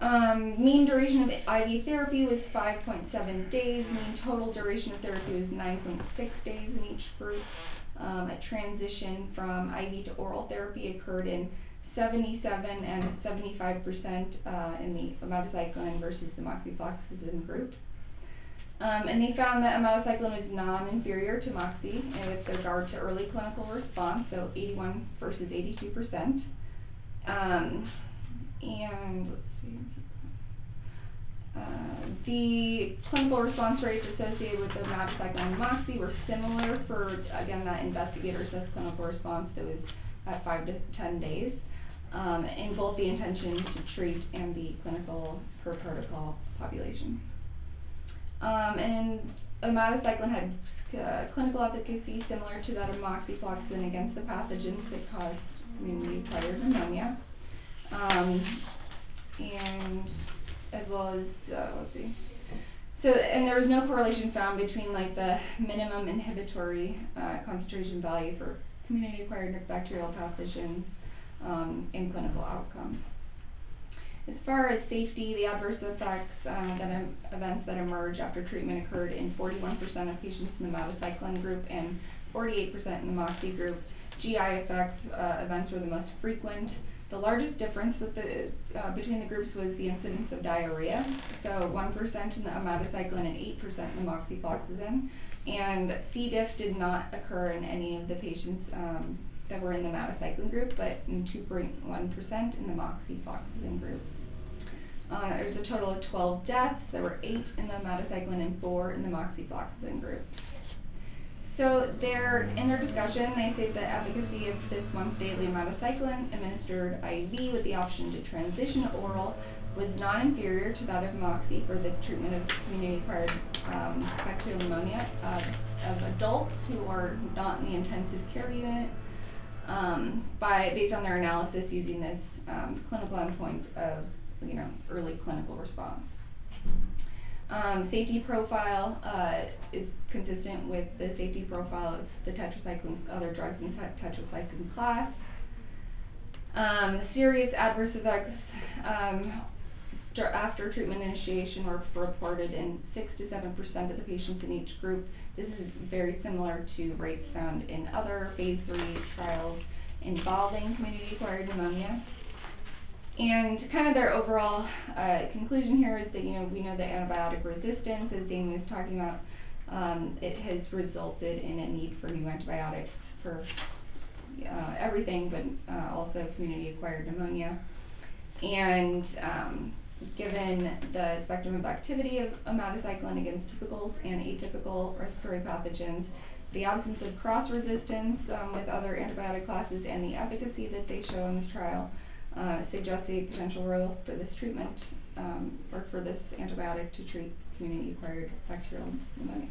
Um, mean duration of IV therapy was five point seven days, mean total duration of therapy was nine point six days in each group. Um, a transition from IV to oral therapy occurred in seventy-seven and seventy-five percent, uh, in the omadacycline versus the moxifloxacin group. Um, and they found that omadacycline was non-inferior to moxie with regard to early clinical response, so eighty-one versus eighty-two percent. Um, and, let's see. Uh, the clinical response rates associated with the omadacycline and moxie were similar for, again, that investigator assessed clinical response that was at five to ten days, um, in both the intention to treat and the clinical per protocol population. Um, and omadacycline had, uh, clinical efficacy similar to that of moxifloxacin against the pathogens that cause community-acquired pneumonia. Um, and as well as, uh, let's see. So, and there was no correlation found between like the minimum inhibitory, uh, concentration value for community-acquired bacterial pathogens, um, and clinical outcomes. As far as safety, the adverse effects, uh, that em- events that emerged after treatment occurred in forty-one percent of patients in the metacycline group and forty-eight percent in the moxie group. GI effects, uh, events were the most frequent. The largest difference with the, uh, between the groups was the incidence of diarrhea. So one percent in the omadacycline and eight percent in the moxifloxacin. And C. diff did not occur in any of the patients, um, that were in the omadacycline group, but in two point one percent in the moxifloxacin group. Uh, there was a total of twelve deaths, there were eight in the omadacycline and four in the moxifloxacin group. So their, in their discussion, they say the efficacy of this once daily omadacycline administered IV with the option to transition to oral was non-inferior to that of moxie for the treatment of community-acquired, um, bacterial pneumonia, of adults who are not in the intensive care unit, um, by, based on their analysis using this, um, clinical endpoint of, you know, early clinical response. Um, safety profile, uh, is consistent with the safety profile of the tetracycline, other drugs in the tetracycline class. Um, serious adverse effects, um, after treatment initiation were reported in six to seven percent of the patients in each group. This is very similar to rates found in other phase three trials involving community-acquired pneumonia. And kind of their overall, uh, conclusion here is that, you know, we know that antibiotic resistance, as Damien was talking about, um, it has resulted in a need for new antibiotics for, uh, everything, but, uh, also community-acquired pneumonia. And, um, given the spectrum of activity of omadacycline against typicals and atypical respiratory pathogens, the absence of cross-resistance um, with other antibiotic classes and the efficacy that they show in this trial uh, suggests a potential role for this treatment um, or for this antibiotic to treat community-acquired bacterial pneumonia.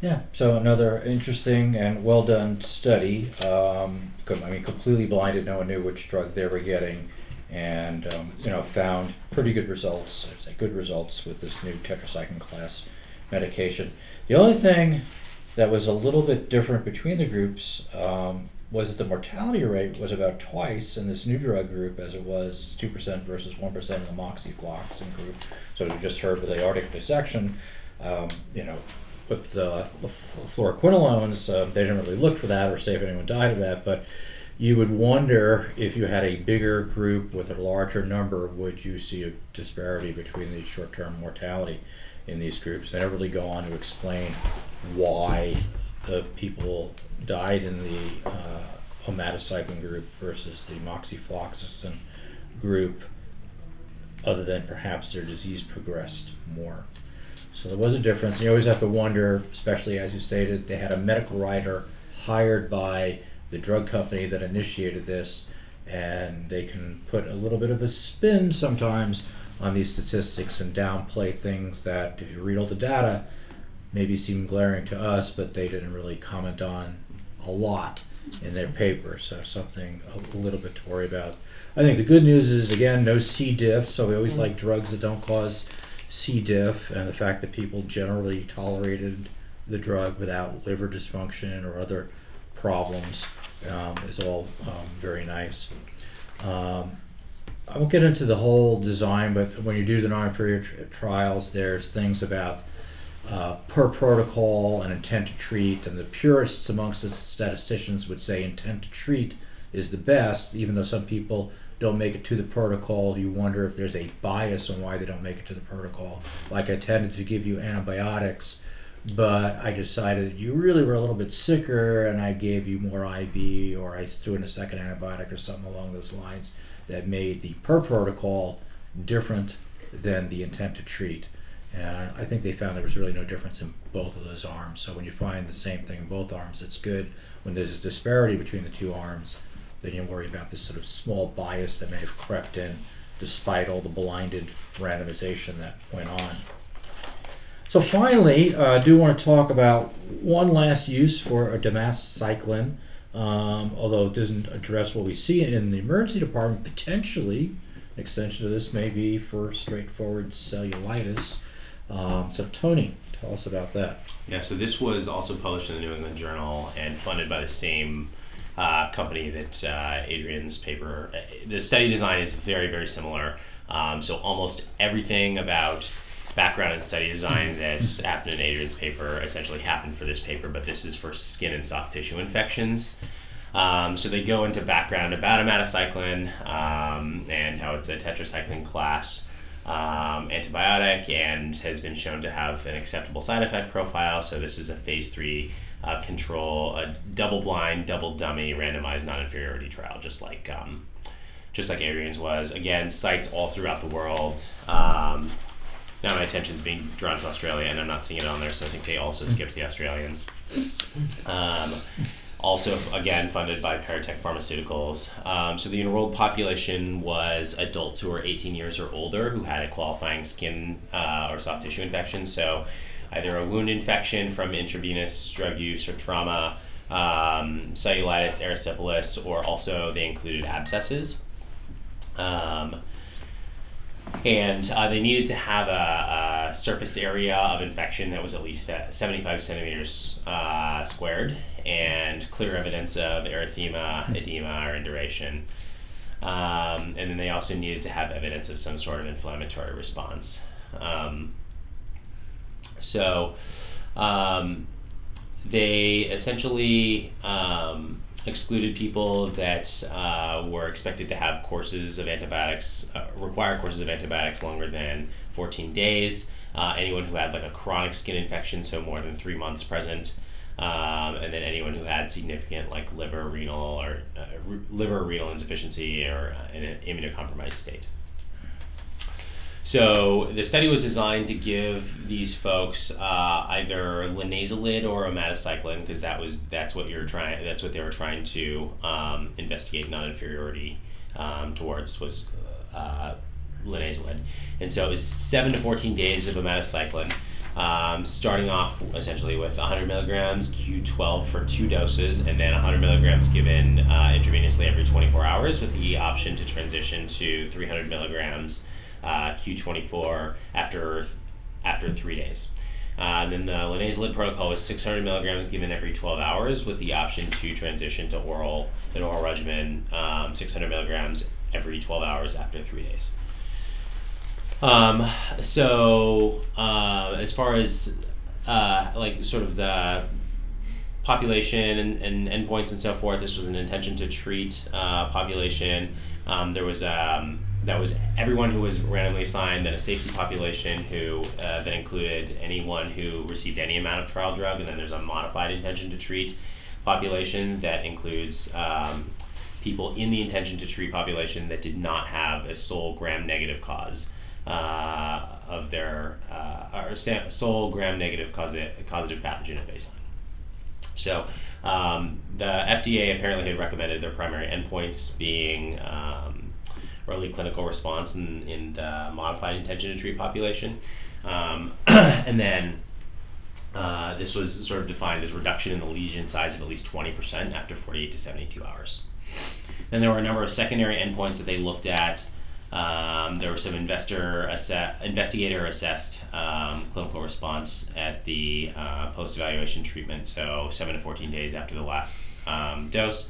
Yeah, so another interesting and well done study. Um, I mean, completely blinded, no one knew which drug they were getting, and um, you know, found pretty good results. I'd say good results with this new tetracycline class medication. The only thing that was a little bit different between the groups um, was that the mortality rate was about twice in this new drug group as it was 2% versus 1% in the moxifloxacin group. So we just heard with aortic dissection, um, you know, with the fluoroquinolones, uh, they didn't really look for that or say if anyone died of that, but you would wonder if you had a bigger group with a larger number, would you see a disparity between the short-term mortality in these groups? They never really go on to explain why the people died in the uh, group versus the moxifloxacin group, other than perhaps their disease progressed more. So there was a difference. You always have to wonder, especially as you stated, they had a medical writer hired by the drug company that initiated this, and they can put a little bit of a spin sometimes on these statistics and downplay things that, if you read all the data, maybe seem glaring to us, but they didn't really comment on a lot in their paper. So something a little bit to worry about. I think the good news is again no C. diff, so we always mm-hmm. like drugs that don't cause C. diff, and the fact that people generally tolerated the drug without liver dysfunction or other problems um, is all um, very nice. Um, I won't get into the whole design, but when you do the non-inferiority trials, there's things about uh, per protocol and intent to treat, and the purists amongst the statisticians would say intent to treat is the best, even though some people don't make it to the protocol. You wonder if there's a bias on why they don't make it to the protocol. Like I tended to give you antibiotics, but I decided you really were a little bit sicker, and I gave you more IV, or I threw in a second antibiotic or something along those lines that made the per protocol different than the intent to treat. And I think they found there was really no difference in both of those arms. So when you find the same thing in both arms, it's good. When there's a disparity between the two arms, then you worry about this sort of small bias that may have crept in despite all the blinded randomization that went on. So finally, uh, I do want to talk about one last use for omadacycline, um, although it doesn't address what we see in the emergency department. Potentially, an extension of this may be for straightforward cellulitis. Um, so Tony, tell us about that. Yeah, so this was also published in the New England Journal and funded by the same uh, company that uh, Adrian's paper. Uh, the study design is very, very similar. Um, so almost everything about background and study design that's happened in Adrian's paper essentially happened for this paper, but this is for skin and soft tissue infections. Um, so they go into background about omadacycline um, and how it's a tetracycline class um, antibiotic and has been shown to have an acceptable side effect profile. So this is a phase three uh, control, a double-blind, double-dummy, randomized non-inferiority trial, just like um, just like Adrian's was. Again, sites all throughout the world. Now my attention is being drawn to Australia, and I'm not seeing it on there, so I think they also skipped the Australians. Um, also again funded by Paratek Pharmaceuticals. Um, so the enrolled population was adults who were 18 years or older who had a qualifying skin uh, or soft tissue infection. So either a wound infection from intravenous drug use or trauma, um, cellulitis, erysipelas, or also they included abscesses. Um, and uh, they needed to have a, a, surface area of infection that was at least 75 centimeters uh, squared and clear evidence of erythema, edema, or induration. Um, and then they also needed to have evidence of some sort of inflammatory response. Um, so um, they essentially um, excluded people that uh, were expected to have courses of antibiotics, uh, required courses of antibiotics longer than 14 days. Uh, anyone who had like a chronic skin infection, so more than three months present, um, and then anyone who had significant like liver, renal, or uh, liver renal insufficiency or uh, an immunocompromised state. So the study was designed to give these folks uh, either linezolid or omadacycline because that was that's what you're trying that's what they were trying to um, investigate non-inferiority um, towards was uh, linezolid, and so it was seven to 14 days of omadacycline. Um, starting off essentially with 100 milligrams Q12 for two doses, and then 100 milligrams given uh, intravenously every 24 hours, with the option to transition to 300 milligrams uh, Q24 after after three days. Uh, then the linezolid protocol was 600 milligrams given every 12 hours, with the option to transition to oral an oral regimen, um, 600 milligrams every 12 hours after three days. Um, so uh, as far as uh, like sort of the population and, and endpoints and so forth, this was an intention to treat uh, population. Um, there was um, that was everyone who was randomly assigned, then a safety population who uh, that included anyone who received any amount of trial drug, and then there's a modified intention to treat population that includes um, people in the intention to treat population that did not have a sole gram-negative cause uh, of their uh, or sole gram-negative causative pathogen at baseline. So um, the FDA apparently had recommended their primary endpoints being um, early clinical response in, in the modified intention to treat population, um, and then uh, this was sort of defined as reduction in the lesion size of at least 20% after 48 to 72 hours. Then there were a number of secondary endpoints that they looked at. Um, there were some investor assess- investigator assessed um, clinical response at the uh, post evaluation treatment, so 7 to 14 days after the last um, dose.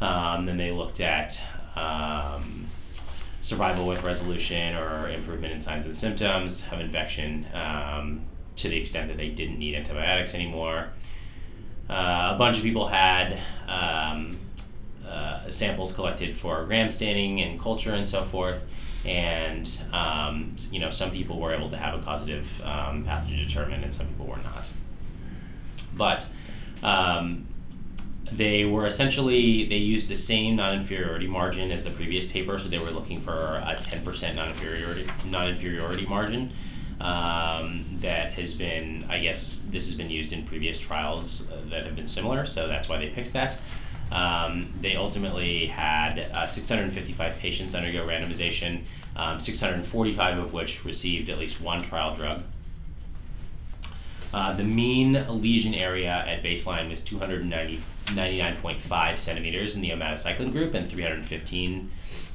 Um, then they looked at um, survival with resolution or improvement in signs and symptoms of infection um, to the extent that they didn't need antibiotics anymore. Uh, a bunch of people had um, uh, samples collected for gram staining and culture and so forth, and um, you know some people were able to have a causative um, pathogen determined and some people were not. But um, they were essentially they used the same non-inferiority margin as the previous paper, so they were looking for a 10% non-inferiority non-inferiority margin um, that has been, I guess, this has been used in previous trials that have been similar, so that's why they picked that. Um, they ultimately had uh, 655 patients undergo randomization, um, 645 of which received at least one trial drug. Uh, the mean lesion area at baseline was 299.5 centimeters in the omadacycline group and 315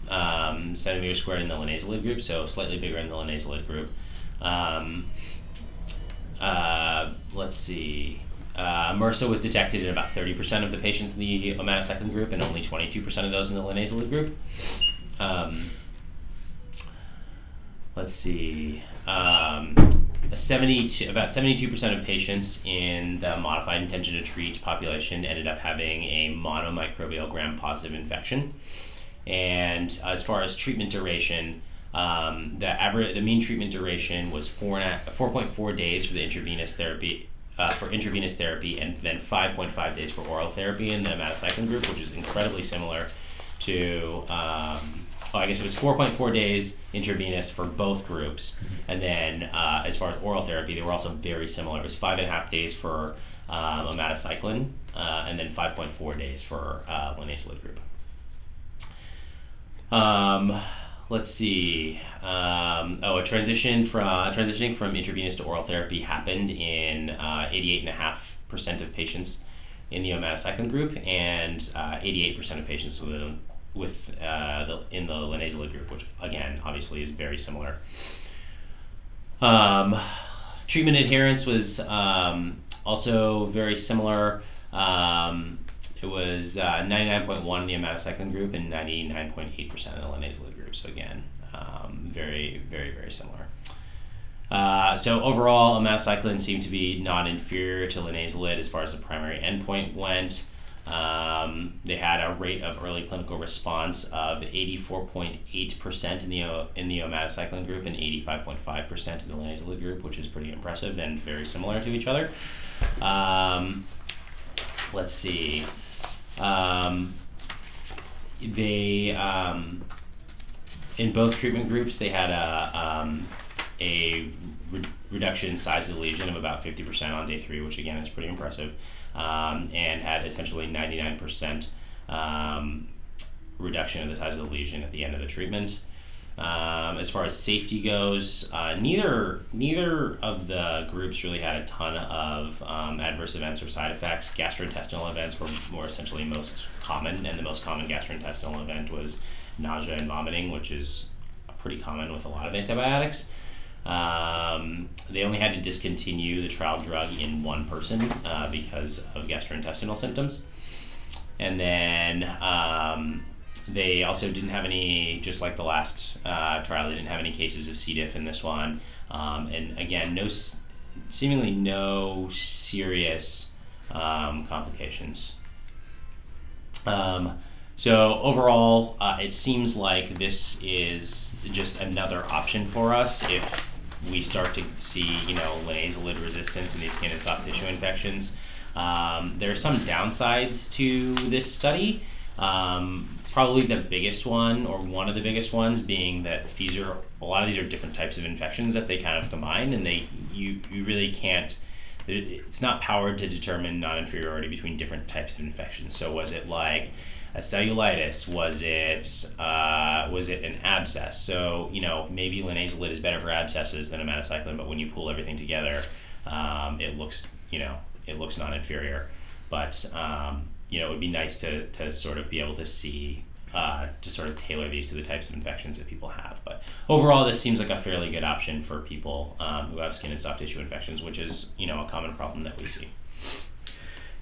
um, centimeters squared in the linezolid group, so slightly bigger in the linezolid group. Um, uh, let's see. Uh, MRSA was detected in about 30% of the patients in the omadacycline group and only 22% of those in the linezolid group. Um, let's see. Um, 72, about 72% of patients in the modified intention to treat population ended up having a monomicrobial gram-positive infection. And as far as treatment duration, um, the average, the mean treatment duration was four and a, 4.4 days for the intravenous therapy, uh, for intravenous therapy, and then 5.5 days for oral therapy in the omadacycline group, which is incredibly similar to um, I guess it was 4.4 days intravenous for both groups, and then uh, as far as oral therapy, they were also very similar. It was five and a half days for um, uh, and then 5.4 days for uh, linezolid group. Um, let's see. Um, oh, a transition from transitioning from intravenous to oral therapy happened in 88.5% uh, of patients in the omadacycline group, and 88% uh, of patients with with uh, the, in the linezolid group, which again obviously is very similar. Um, treatment adherence was um, also very similar. Um, it was uh, 99.1 in the omadacycline group and 99.8% in the linezolid group. So again, um, very, very, very similar. Uh, so overall, omadacycline seemed to be non-inferior to linezolid as far as the primary endpoint went. Um, they had a rate of early clinical response of 84.8% in the in the omadacycline group and 85.5% in the linezolid group, which is pretty impressive and very similar to each other. Um, let's see. Um, they um, in both treatment groups they had a um, a re- reduction in size of the lesion of about 50% on day three, which again is pretty impressive, um, and had essentially 99% um, reduction in the size of the lesion at the end of the treatment. Um, as far as safety goes, uh, neither neither of the groups really had a ton of um, adverse events or side effects. Gastrointestinal events were more essentially most common, and the most common gastrointestinal event was nausea and vomiting, which is pretty common with a lot of antibiotics. Um, they only had to discontinue the trial drug in one person uh, because of gastrointestinal symptoms. And then um, they also didn't have any, just like the last uh, trial, they didn't have any cases of C. diff in this one. Um, and again, no, seemingly no serious um, complications. Um, so overall, uh, it seems like this is just another option for us if we start to see, you know, linezolid resistance in these skin and soft tissue infections. Um, there are some downsides to this study. Um, probably the biggest one, or one of the biggest ones, being that these are a lot of these are different types of infections that they kind of combine, and they you you really can't. It's not powered to determine non-inferiority between different types of infections. So was it like a cellulitis? Was it uh, was it an abscess? So you know maybe linezolid is better for abscesses than omadacycline, but when you pull everything together, um, it looks you know it looks non-inferior. But um, you know it would be nice to to sort of be able to see uh, to sort of tailor these to the types of infections that people have. But overall, this seems like a fairly good option for people um, who have skin and soft tissue infections, which is you know a common problem that we see.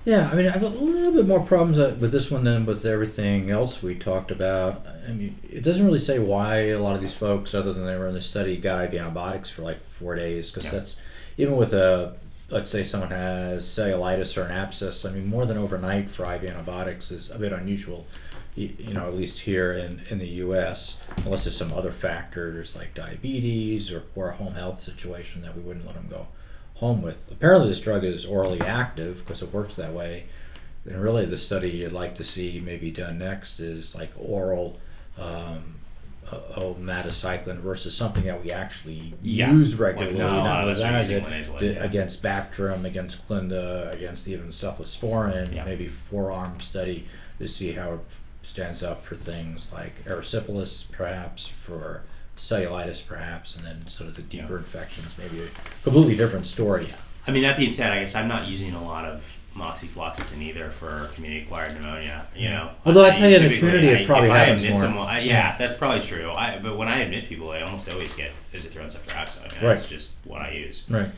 Yeah, I mean, I have a little bit more problems uh, with this one than with everything else we talked about. I mean, it doesn't really say why a lot of these folks, other than they were in the study, got IV antibiotics for like four days, because Yeah. that's even with a let's say someone has cellulitis or an abscess. I mean, more than overnight for IV antibiotics is a bit unusual. You, you know, at least here in in the U.S. Unless there's some other factors like diabetes or poor home health situation that we wouldn't let them go home with. Apparently, this drug is orally active because it works that way. And really, the study you'd like to see maybe done next is like oral um, uh, omadacycline versus something that we actually Yeah, use regularly, a lot not of us are as using it linezolid, the- yeah. against Bactrim, against Clinda, against even cephalosporin, Yeah. maybe four-arm study to see how it stands up for things like erysipelas, perhaps for cellulitis, perhaps, and then sort of the deeper infections, maybe a completely different story. I mean, that being said, I guess I'm not using a lot of moxifloxacin either for community-acquired pneumonia. You know, Although I tell you, in the community, it I- probably if I happens admit more. Someone, I, yeah, that's probably true. I, but when I admit people, I almost always get isotretinoin ceftriaxone. and Right. That's just what I use. Right.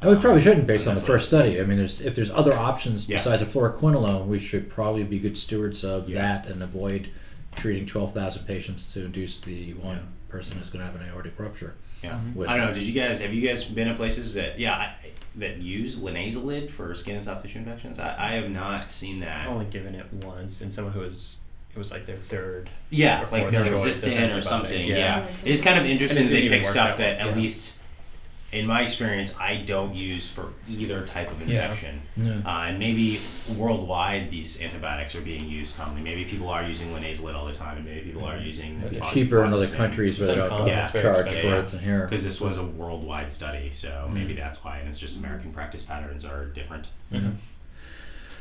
And we probably shouldn't based on the first study. I mean, there's, if there's other options Yeah. besides a fluoroquinolone, we should probably be good stewards of Yeah. that and avoid treating 12,000 patients to induce the one Yeah. Person who's going to have an aortic rupture. Yeah. Mm-hmm. With- I don't know. Did you guys have you guys been in places that yeah I, that use linezolid for skin and soft tissue infections? I, I have not seen that. I've only given it once, and someone who was it was like their third. Yeah, or like fourth they're resistant or something. yeah. Yeah, it's kind of interesting that they didn't pick stuff that that at yeah. least, in my experience, I don't use for either type of Yeah. infection. Yeah. Uh, and maybe worldwide these antibiotics are being used commonly. Maybe people are using linezolid all the time, and maybe people are using It's cheaper in other countries where they don't Yeah. charge expensive. for it than here. Because this was a worldwide study, so Mm. maybe that's why. And it's just American practice patterns are different. Mhm.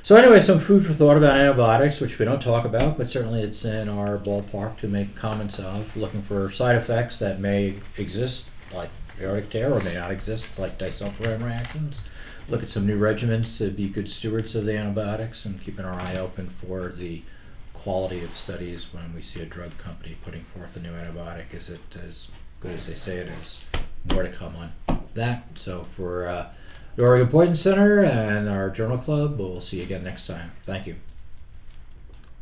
So anyway, some food for thought about antibiotics, which we don't talk about, but certainly it's in our ballpark to make comments of, looking for side effects that may exist, like tear, or may not exist, like disulfiram reactions. Look at some new regimens to be good stewards of the antibiotics, and keeping our eye open for the quality of studies when we see a drug company putting forth a new antibiotic. Is it as good as they say it is? More to come on that. So for uh, the Oregon Poison Center and our Journal Club. We'll see you again next time. Thank you.